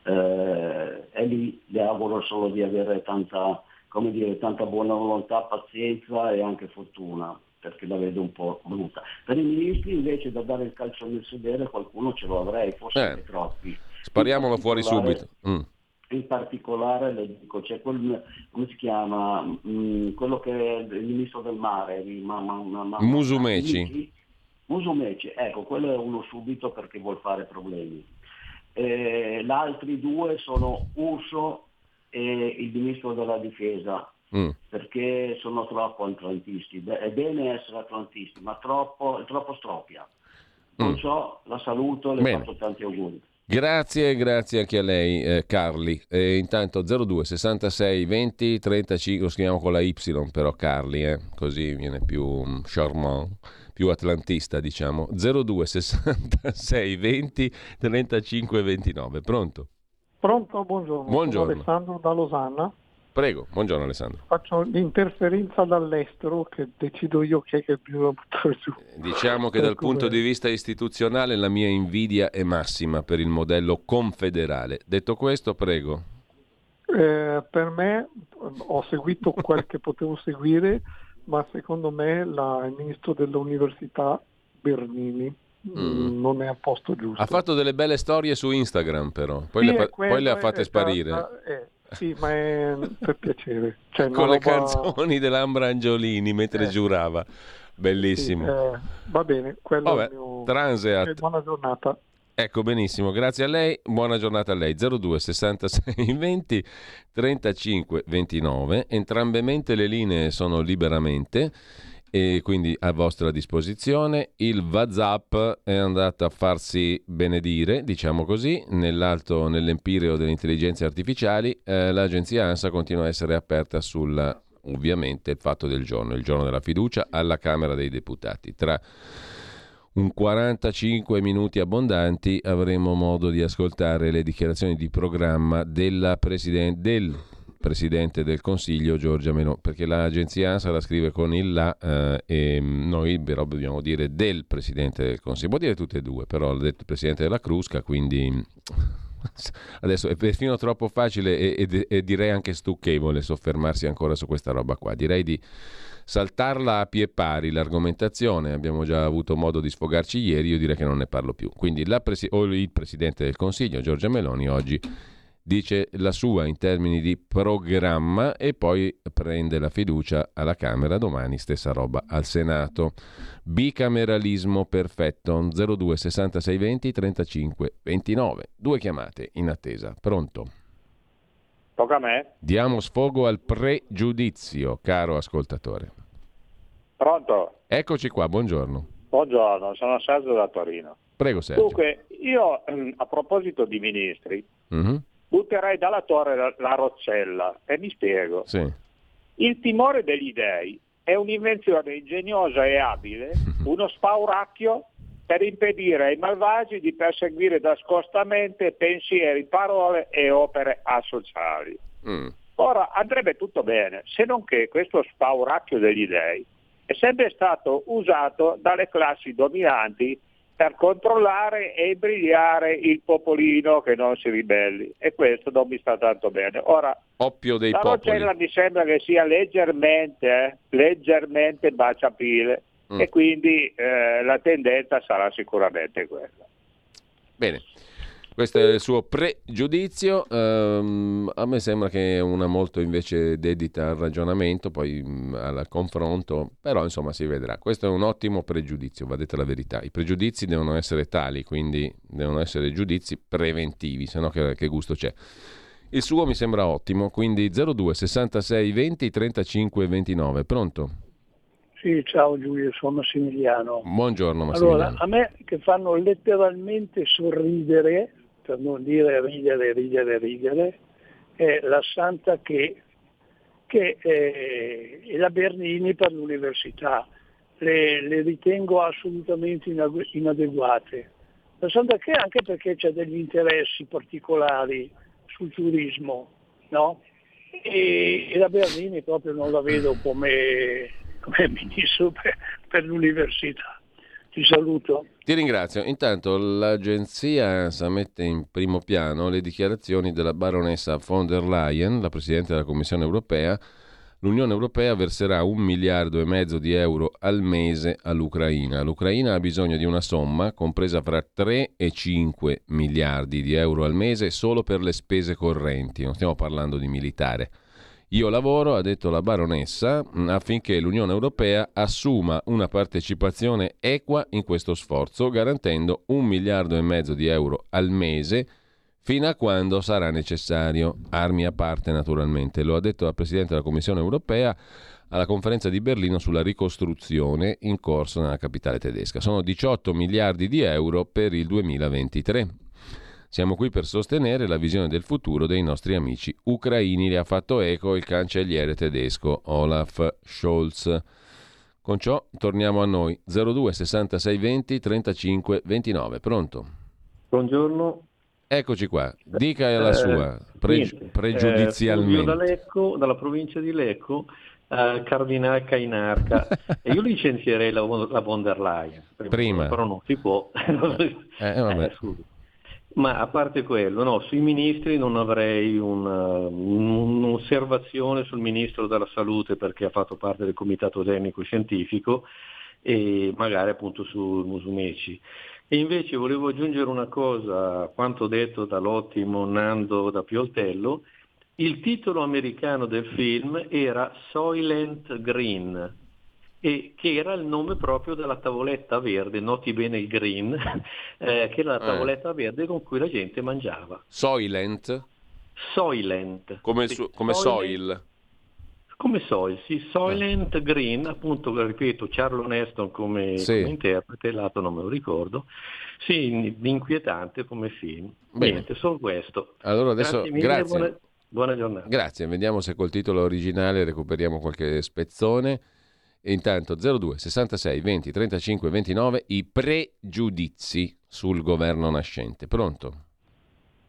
Eh, e lì le auguro solo di avere tanta, come dire, tanta buona volontà, pazienza e anche fortuna, perché la vedo un po' brutta. Per i ministri invece da dare il calcio nel sedere qualcuno ce lo avrei, forse Eh. troppi. Spariamolo fuori subito. Mm. In particolare le dico, c'è quel, come si chiama, Mm, quello che è il ministro del mare, ma- ma- ma- Musumeci. Musumeci, ecco, quello è uno subito perché vuol fare problemi. Eh, gli altri due sono Urso e il ministro della difesa, Mm. perché sono troppo atlantisti. È bene essere atlantisti, ma troppo, troppo stropia. Non Mm. so, la saluto, le Bene. faccio tanti auguri. Grazie, grazie anche a lei eh, Carli. E intanto 02 66 20 35, lo scriviamo con la Y però Carli, eh, così viene più mm, charmant, più atlantista diciamo. 02 66 20 35 29, pronto? Pronto, buongiorno. Buongiorno. Sono Alessandro da Losanna. Prego, buongiorno Alessandro. Faccio l'interferenza dall'estero che decido io chi è che bisogna buttare giù. Diciamo che dal punto di vista istituzionale la mia invidia è massima per il modello confederale. Detto questo, prego. Eh, per me ho seguito quel che potevo seguire, ma secondo me la- il ministro dell'università Bernini Mm. non è a posto giusto. Ha fatto delle belle storie su Instagram però, poi, Sì, le, fa- poi le ha fatte sparire. è- sì, ma è per piacere. Cioè, con le roba- canzoni dell'Ambra Angiolini mentre Eh. giurava. Bellissimo. Eh, va bene, quello Vabbè, è il mio... Transeat. Buona giornata. Ecco, benissimo, grazie a lei, buona giornata a lei. 02 66 20 35 29, entrambe le linee sono liberamente e quindi a vostra disposizione. Il WhatsApp è andato a farsi benedire, diciamo così, nell'alto, nell'empireo delle intelligenze artificiali. Eh, l'agenzia ANSA continua a essere aperta sulla, ovviamente, il fatto del giorno, il giorno della fiducia alla Camera dei Deputati. Tra un 45 minuti abbondanti avremo modo di ascoltare le dichiarazioni di programma della presiden- del Presidente del Consiglio Giorgia Meloni, perché l'agenzia ANSA la scrive con il la eh, e noi però dobbiamo dire del Presidente del Consiglio, può dire tutte e due, però l'ha detto il Presidente della Crusca, quindi Adesso è perfino troppo facile e, e- e direi anche stucchevole soffermarsi ancora su questa roba qua. Direi di saltarla a pie pari l'argomentazione, abbiamo già avuto modo di sfogarci ieri, io direi che non ne parlo più. Quindi presi- il Presidente del Consiglio, Giorgia Meloni, oggi dice la sua in termini di programma e poi prende la fiducia alla Camera, domani stessa roba al Senato. Bicameralismo perfetto, 02 66 20 35 29. Due chiamate in attesa. Pronto? Tocca a me? Diamo sfogo al pregiudizio, caro ascoltatore. Pronto? Eccoci qua, buongiorno. Buongiorno, sono Sergio da Torino. Prego Sergio. Dunque, io ehm, a proposito di ministri, Mhm, butterei dalla torre la, la Roccella e mi spiego. Sì. Il timore degli dei è un'invenzione ingegnosa e abile, uno spauracchio per impedire ai malvagi di perseguire nascostamente pensieri, parole e opere asociali. Mm. Ora andrebbe tutto bene, se non che questo spauracchio degli dei è sempre stato usato dalle classi dominanti per controllare e imbrigliare il popolino che non si ribelli e questo non mi sta tanto bene. Ora, Oppio dei la popoli. Rocella mi sembra che sia leggermente, eh, leggermente baciapile Mm. e quindi eh, la tendenza sarà sicuramente quella. Bene, questo è il suo pregiudizio. Ehm, a me sembra che è una molto invece dedita al ragionamento, poi mh, al confronto, però insomma si vedrà. Questo è un ottimo pregiudizio, va detta la verità. I pregiudizi devono essere tali, quindi devono essere giudizi preventivi, se no che, che gusto c'è. Il suo mi sembra ottimo, quindi 02 66 20 35 29. Pronto? Sì, ciao Giulio, sono Massimiliano. Buongiorno Massimiliano. Allora, a me che fanno letteralmente sorridere, per non dire ridere, ridere, ridere, è la Santa che, che eh, è la Bernini per l'università. Le, le ritengo assolutamente inadeguate. La Santa che anche perché c'è degli interessi particolari sul turismo, no? E, e la Bernini proprio non la vedo come, come ministro per, per l'università. Ti saluto. Ti ringrazio. Intanto l'agenzia ANSA mette in primo piano le dichiarazioni della baronessa von der Leyen, la Presidente della Commissione europea. L'Unione Europea verserà un miliardo e mezzo di euro al mese all'Ucraina. L'Ucraina ha bisogno di una somma compresa fra 3 e 5 miliardi di euro al mese solo per le spese correnti, non stiamo parlando di militare. Io lavoro, ha detto la baronessa, mh, affinché l'Unione Europea assuma una partecipazione equa in questo sforzo, garantendo un miliardo e mezzo di euro al mese fino a quando sarà necessario, armi a parte naturalmente. Lo ha detto la Presidente della Commissione Europea alla conferenza di Berlino sulla ricostruzione in corso nella capitale tedesca. Sono 18 miliardi di euro per il 2023. Siamo qui per sostenere la visione del futuro dei nostri amici ucraini, le ha fatto eco il cancelliere tedesco Olaf Scholz. Con ciò torniamo a noi. 02 66 20 35 29. Pronto? Buongiorno. Eccoci qua. Dica la Eh, sua pregi- niente, pregiudizialmente. eh, da Lecco, dalla provincia di Lecco, eh, Cardinale Cainarca. e io licenzierei la, la von der Leyen. Prima. Però non si può. Eh, vabbè. Eh. Ma a parte quello, no, sui ministri non avrei un, uh, un- un'osservazione sul ministro della salute perché ha fatto parte del comitato tecnico scientifico e magari appunto su Musumeci. E invece volevo aggiungere una cosa a quanto detto dall'ottimo Nando da Pioltello. Il titolo americano del film era Soylent Green, e che era il nome proprio della tavoletta verde, noti bene il green, eh, che era la Eh. tavoletta verde con cui la gente mangiava. Soylent? Soylent. Come, su- come Soylent- soil? Come Soil, sì, Soylent Green, appunto, ripeto, Charlon Heston come, Sì. come interprete, l'altro non me lo ricordo. Sì, inquietante come film. Bene. Niente, solo questo. Allora adesso Grazie mille, grazie. buona- buona giornata. Grazie, vediamo se col titolo originale recuperiamo qualche spezzone. E intanto 02 66 20 35 29 i pregiudizi sul governo nascente. Pronto?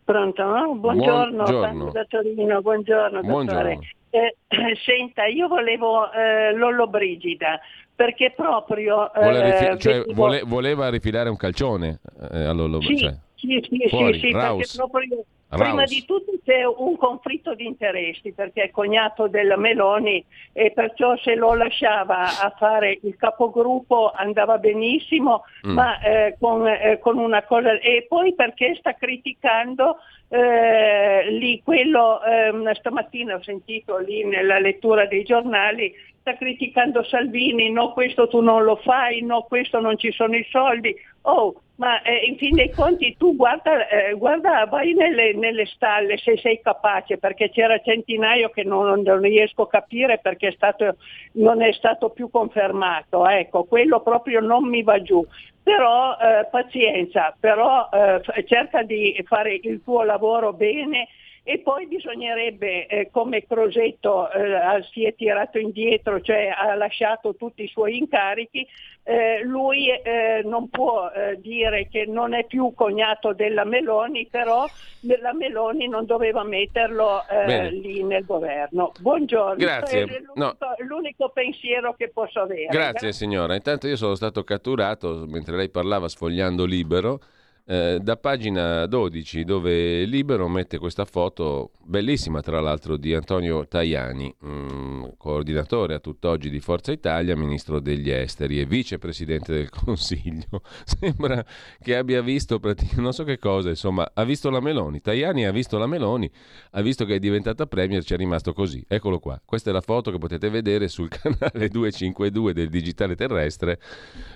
Pronto? no? Buongiorno, Buongiorno. da Torino, buongiorno, Buongiorno. Eh, senta, io volevo eh, Lollobrigida perché proprio... Eh, rifi- cioè, vedevo- vole- voleva rifilare un calcione? Eh, allora, Sì, cioè, Sì, sì, Fuori, sì, sì, perché proprio Raus. prima di tutto c'è un conflitto di interessi perché è cognato della Meloni e perciò se lo lasciava a fare il capogruppo andava benissimo, Mm. ma eh, con, eh, con una cosa e poi perché sta criticando eh, lì quello ehm, stamattina ho sentito lì nella lettura dei giornali sta criticando Salvini, no questo tu non lo fai, no questo non ci sono i soldi. Oh, ma eh, in fin dei conti tu guarda, eh, guarda vai nelle, nelle stalle se sei capace, perché c'era Centinaio che non, non riesco a capire perché è stato, non è stato più confermato, ecco, quello proprio non mi va giù. Però eh, pazienza, però eh, cerca di fare il tuo lavoro bene e poi bisognerebbe, eh, come Crosetto eh, si è tirato indietro, cioè ha lasciato tutti i suoi incarichi, eh, lui eh, non può eh, dire che non è più cognato della Meloni, però la Meloni non doveva metterlo eh, lì nel governo. Buongiorno, Grazie. È l'unico, No. l'unico pensiero che posso avere. Grazie signora. Intanto io sono stato catturato mentre lei parlava sfogliando Libero eh, da pagina 12 dove Libero mette questa foto bellissima tra l'altro di Antonio Tajani, mm, coordinatore a tutt'oggi di Forza Italia, ministro degli esteri e vicepresidente del Consiglio. Sembra che abbia visto non so che cosa, insomma, ha visto la Meloni. Tajani ha visto la Meloni, ha visto che è diventata premier, ci è rimasto così. Eccolo qua. Questa è la foto che potete vedere sul canale 252 del Digitale Terrestre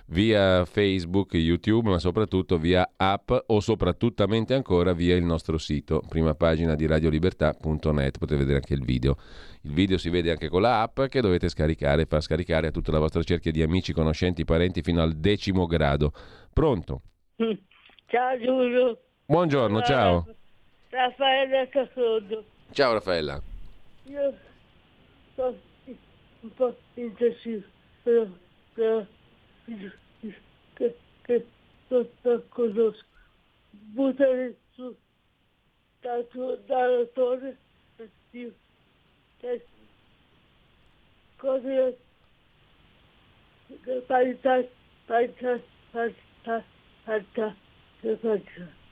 via Facebook, YouTube, ma soprattutto via app o soprattutamente ancora via il nostro sito, prima pagina di radiolibertà.net, potete vedere anche il video. Il video si vede anche con la app che dovete scaricare, far scaricare a tutta la vostra cerchia di amici, conoscenti, parenti fino al decimo grado. Pronto? Ciao Giulio. Buongiorno, ciao. Raffaele Casodo. Ciao Raffaella. Io sono un po' indeciso, però, però che, che conosco. Buttare su dalla torre e che cosa parità parità parità parità faccio.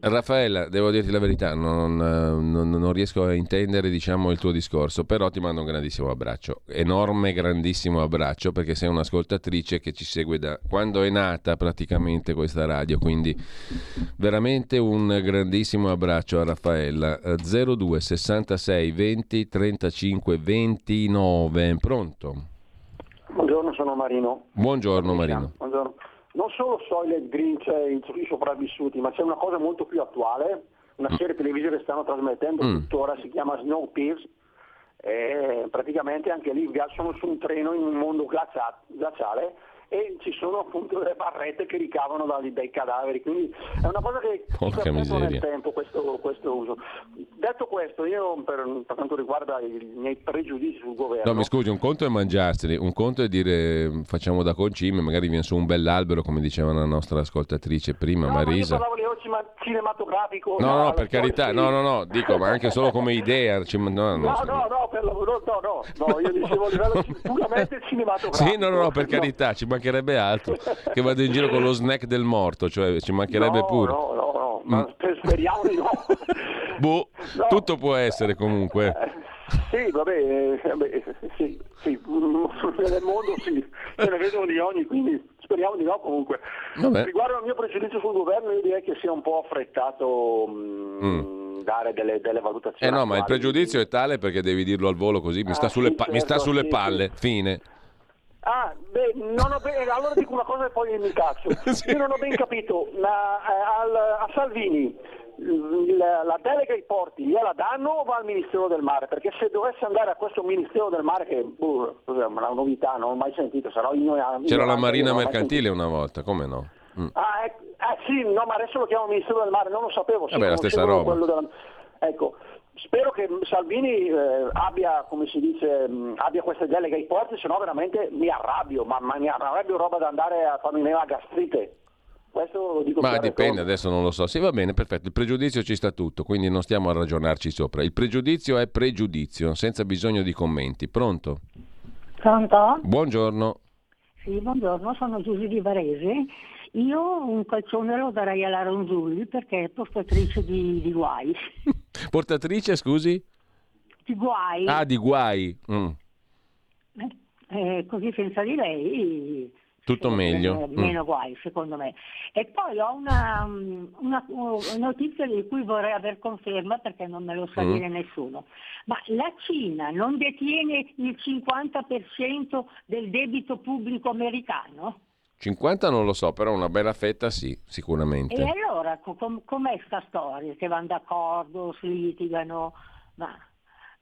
Raffaella, devo dirti la verità, non, non- non riesco a intendere diciamo, il tuo discorso, però ti mando un grandissimo abbraccio, enorme, grandissimo abbraccio, perché sei un'ascoltatrice che ci segue da quando è nata praticamente questa radio, quindi veramente un grandissimo abbraccio a Raffaella. Eh, 02 66 20 35 29, pronto? Buongiorno, sono Marino. Buongiorno Marino. Buongiorno. Non solo Soylent Green c'è i i sopravvissuti, ma c'è una cosa molto più attuale, una serie televisiva che stanno trasmettendo Mm. tuttora, si chiama Snowpiercer, e praticamente anche lì via- sono su un treno in un mondo glacia- glaciale e ci sono appunto delle barrette che ricavano dai, dai cadaveri, quindi è una cosa che si nel tempo questo, questo uso. Detto questo, io per, per quanto riguarda i miei pregiudizi sul governo... No, mi scusi, un conto è mangiarseli, un conto è dire facciamo da concime, magari viene su un bell'albero, come diceva la nostra ascoltatrice prima, No, ma io Marisa. cima- cinematografico. No, no, per carità, storia, no, sì. no, no, dico, ma anche solo come idea. ci- no, no, No, no, no, per no, no, no, io dicevo a livello puramente cinematografico. Sì, no, no, no, per carità, ci mancherebbe altro. Che vado in giro con lo snack del morto, cioè ci mancherebbe No, pure. No, no, no, ma sper- speriamo di no. Boh, tutto può essere comunque. Sì, vabbè, eh, vabbè, sì, sì, mm, nel mondo sì, se ne vedono di ogni, quindi speriamo di no comunque. Vabbè. Riguardo al mio pregiudizio sul governo, io direi che sia un po' affrettato mm, dare delle, delle valutazioni. Eh no, ma il attuali. pregiudizio è tale perché devi dirlo al volo così, mi sta Ah, sulle, sì, pa- mi sta certo, sulle sì, palle, fine. Ah, beh, non ho ben- allora dico una cosa e poi mi cazzo. Io non ho ben capito, ma eh, al- a Salvini il- la delega ai porti gliela danno o va al Ministero del Mare? Perché se dovesse andare a questo Ministero del Mare, che boh, cos'è, una novità, non ho mai sentito, sarò ignorante. C'era la marina mercantile una volta, come no? Mm. Ah, ec- ah, sì, no, ma adesso lo chiamo Ministero del Mare, non lo sapevo. sì, Vabbè, la stessa roba. quello della- Ecco, spero che Salvini eh, abbia, come si dice, mh, abbia queste deleghe ai porti, se no veramente mi arrabbio, ma, ma mi arrabbio roba da andare a farmi la gastrite. Questo lo dico Ma dipende, tondo. adesso non lo so. Sì, va bene, perfetto. Il pregiudizio ci sta tutto, quindi non stiamo a ragionarci sopra. Il pregiudizio è pregiudizio, senza bisogno di commenti. Pronto? Pronto? Buongiorno. Sì, buongiorno, sono Giusy di Varese. Io un calcione lo darei alla Ronzulli perché è portatrice di, di guai. Portatrice, scusi? Di guai. Ah, di guai. Mm. Eh, così senza di lei Tutto meglio. eh, Mm. meno guai secondo me. E poi ho una, una- una notizia di cui vorrei aver conferma perché non me lo sa Mm. dire nessuno. Ma la Cina non detiene il 50% del debito pubblico americano? 50 non lo so, però una bella fetta sì, sicuramente. E allora co- com- com'è sta storia? Che vanno d'accordo, si litigano? Ma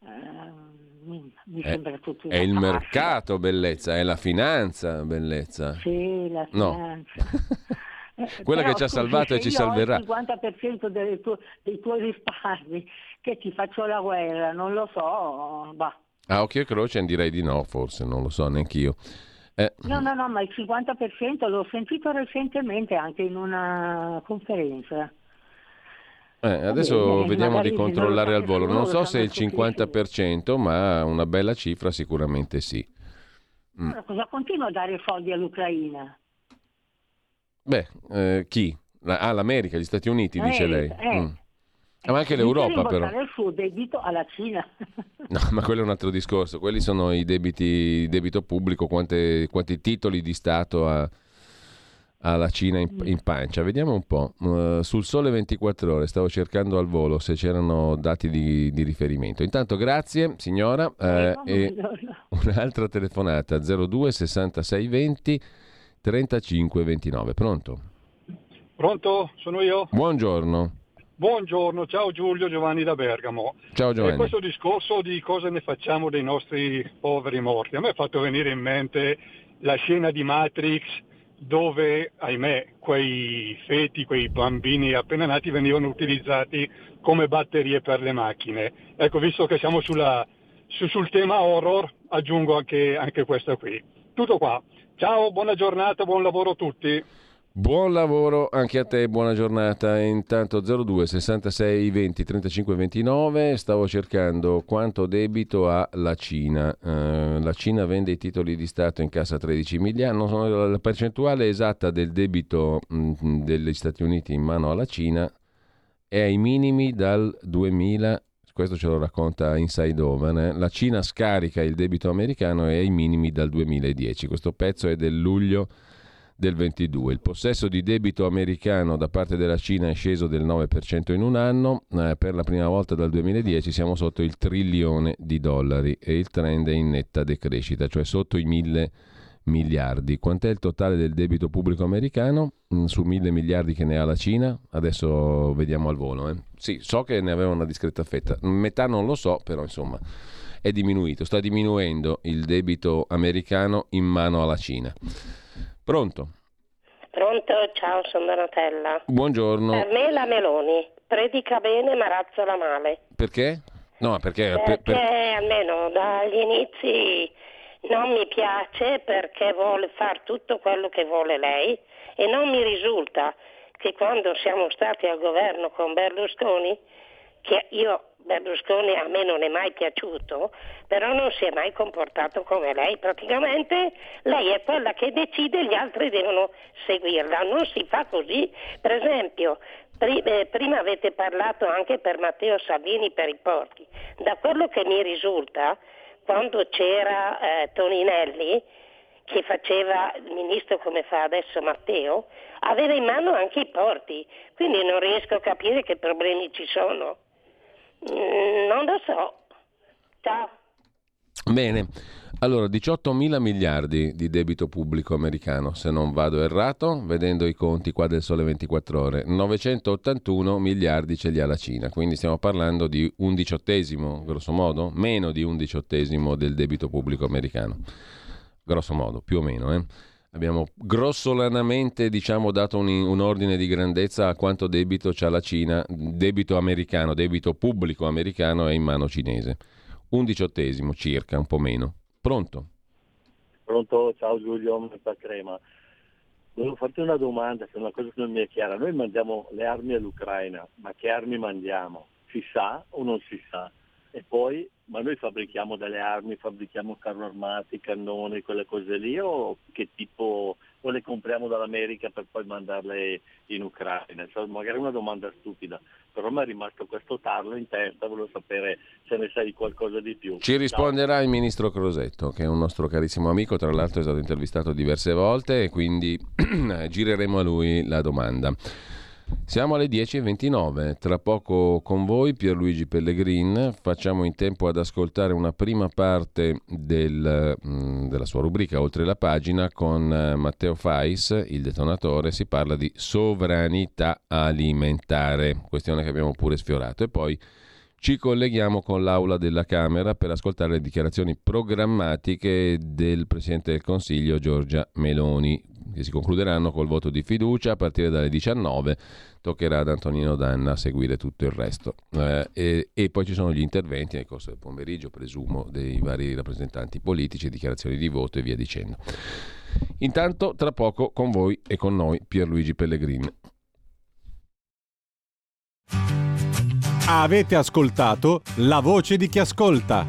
ehm, mi, È, sembra tutto è il mercato, bellezza, è la finanza, bellezza. Sì, la No. finanza. Eh, Quella però, che ci ha salvato e se ci io salverà. il 50% delle tue- dei tuoi risparmi, che ti faccio la guerra, non lo so, bah. A occhio e croce direi di no, forse, non lo so neanch'io. Eh, No, no, no, ma il 50% l'ho sentito recentemente anche in una conferenza. eh, adesso bene, vediamo di controllare al volo. Non so se il fanno 50%, ma una bella cifra sicuramente sì. Mm. Allora, cosa continua a dare soldi all'Ucraina? Beh, eh, chi? La- ah, l'America, gli Stati Uniti, dice Eh, lei. eh. Mm. Ma anche l'Europa, però. il suo debito alla Cina. No, ma quello è un altro discorso. Quelli sono i debiti, debito pubblico, quante- quanti titoli di Stato ha, ha la Cina in, in pancia. Vediamo un po'. Uh, sul Sole 24 Ore stavo cercando al volo se c'erano dati di, di riferimento. Intanto grazie signora. eh, e un'altra telefonata 02 66 20 35 29. Pronto? Pronto? Sono io? Buongiorno. Buongiorno, ciao Giulio Giovanni da Bergamo. Ciao E Giovanni. questo discorso di cosa ne facciamo dei nostri poveri morti, a me ha fatto venire in mente la scena di Matrix dove, ahimè, quei feti, quei bambini appena nati venivano utilizzati come batterie per le macchine. Ecco, visto che siamo sulla- su- sul tema horror, aggiungo anche, anche questa qui. Tutto qua. Ciao, buona giornata, buon lavoro a tutti. Buon lavoro anche a te, buona giornata. Intanto 02 66 20 35 29 stavo cercando quanto debito ha la Cina. Eh, la Cina vende i titoli di Stato in cassa 13 miliardi. Non so, la percentuale esatta del debito mh, degli Stati Uniti in mano alla Cina è ai minimi dal 2000. Questo ce lo racconta Inside Oven. eh. La Cina scarica il debito americano è ai minimi dal 2010. Questo pezzo è del luglio del 22. Il possesso di debito americano da parte della Cina è sceso del 9% in un anno, eh, per la prima volta dal 2010 siamo sotto il trilione di dollari e il trend è in netta decrescita, cioè sotto i mille miliardi. Quant'è il totale del debito pubblico americano Mm, su mille miliardi che ne ha la Cina? Adesso vediamo al volo. eh. Sì, so che ne aveva una discreta fetta, metà non lo so, però insomma è diminuito, sta diminuendo il debito americano in mano alla Cina. Pronto? Pronto? Ciao, sono Donatella. Buongiorno. Per me la Meloni predica bene ma razzola male. Perché? No, perché? per- Perché per- almeno dagli inizi non mi piace perché vuole fare tutto quello che vuole lei e non mi risulta che quando siamo stati al governo con Berlusconi, che io Berlusconi a me non è mai piaciuto, però non si è mai comportato come lei. Praticamente lei è quella che decide e gli altri devono seguirla. Non si fa così. Per esempio, eh, prima avete parlato anche per Matteo Salvini per i porti. Da quello che mi risulta, quando c'era eh, Toninelli, che faceva il ministro come fa adesso Matteo, aveva in mano anche i porti. Quindi non riesco a capire che problemi ci sono. Mm, non lo so. Ciao. Bene, allora 18 mila miliardi di debito pubblico americano, se non vado errato, vedendo i conti qua del Sole 24 Ore, 981 miliardi ce li ha la Cina, quindi stiamo parlando di un diciottesimo, grosso modo, meno di un diciottesimo del debito pubblico americano, grosso modo, più o meno. eh. Abbiamo grossolanamente diciamo, dato un, un ordine di grandezza a quanto debito c'ha la Cina, debito americano, debito pubblico americano è in mano cinese. Un diciottesimo circa, un po' meno. Pronto? Pronto, ciao Giulio, Meta Crema. Volevo farti una domanda, che è una cosa che non mi è chiara. Noi mandiamo le armi all'Ucraina, ma che armi mandiamo? Si sa o non si sa? E poi, ma noi fabbrichiamo delle armi, fabbrichiamo carro armati, cannoni, quelle cose lì o che tipo o le compriamo dall'America per poi mandarle in Ucraina? Cioè, magari una domanda stupida, però mi è rimasto questo tarlo in testa, volevo sapere se ne sai qualcosa di più. Ci risponderà il ministro Crosetto, che è un nostro carissimo amico, tra l'altro è stato intervistato diverse volte e quindi gireremo a lui la domanda. Siamo alle 10.29, tra poco con voi Pierluigi Pellegrin, facciamo in tempo ad ascoltare una prima parte del, mm, della sua rubrica Oltre la pagina con eh, Matteo Fais, il detonatore, si parla di sovranità alimentare, questione che abbiamo pure sfiorato. E poi ci colleghiamo con l'Aula della Camera per ascoltare le dichiarazioni programmatiche del Presidente del Consiglio Giorgia Meloni, che si concluderanno col voto di fiducia a partire dalle 19. Toccherà ad Antonino Danna seguire tutto il resto. Eh, e, e, poi ci sono gli interventi nel corso del pomeriggio, presumo, dei vari rappresentanti politici, dichiarazioni di voto e via dicendo. Intanto, tra poco con voi e con noi Pierluigi Pellegrini. Avete ascoltato la voce di chi ascolta.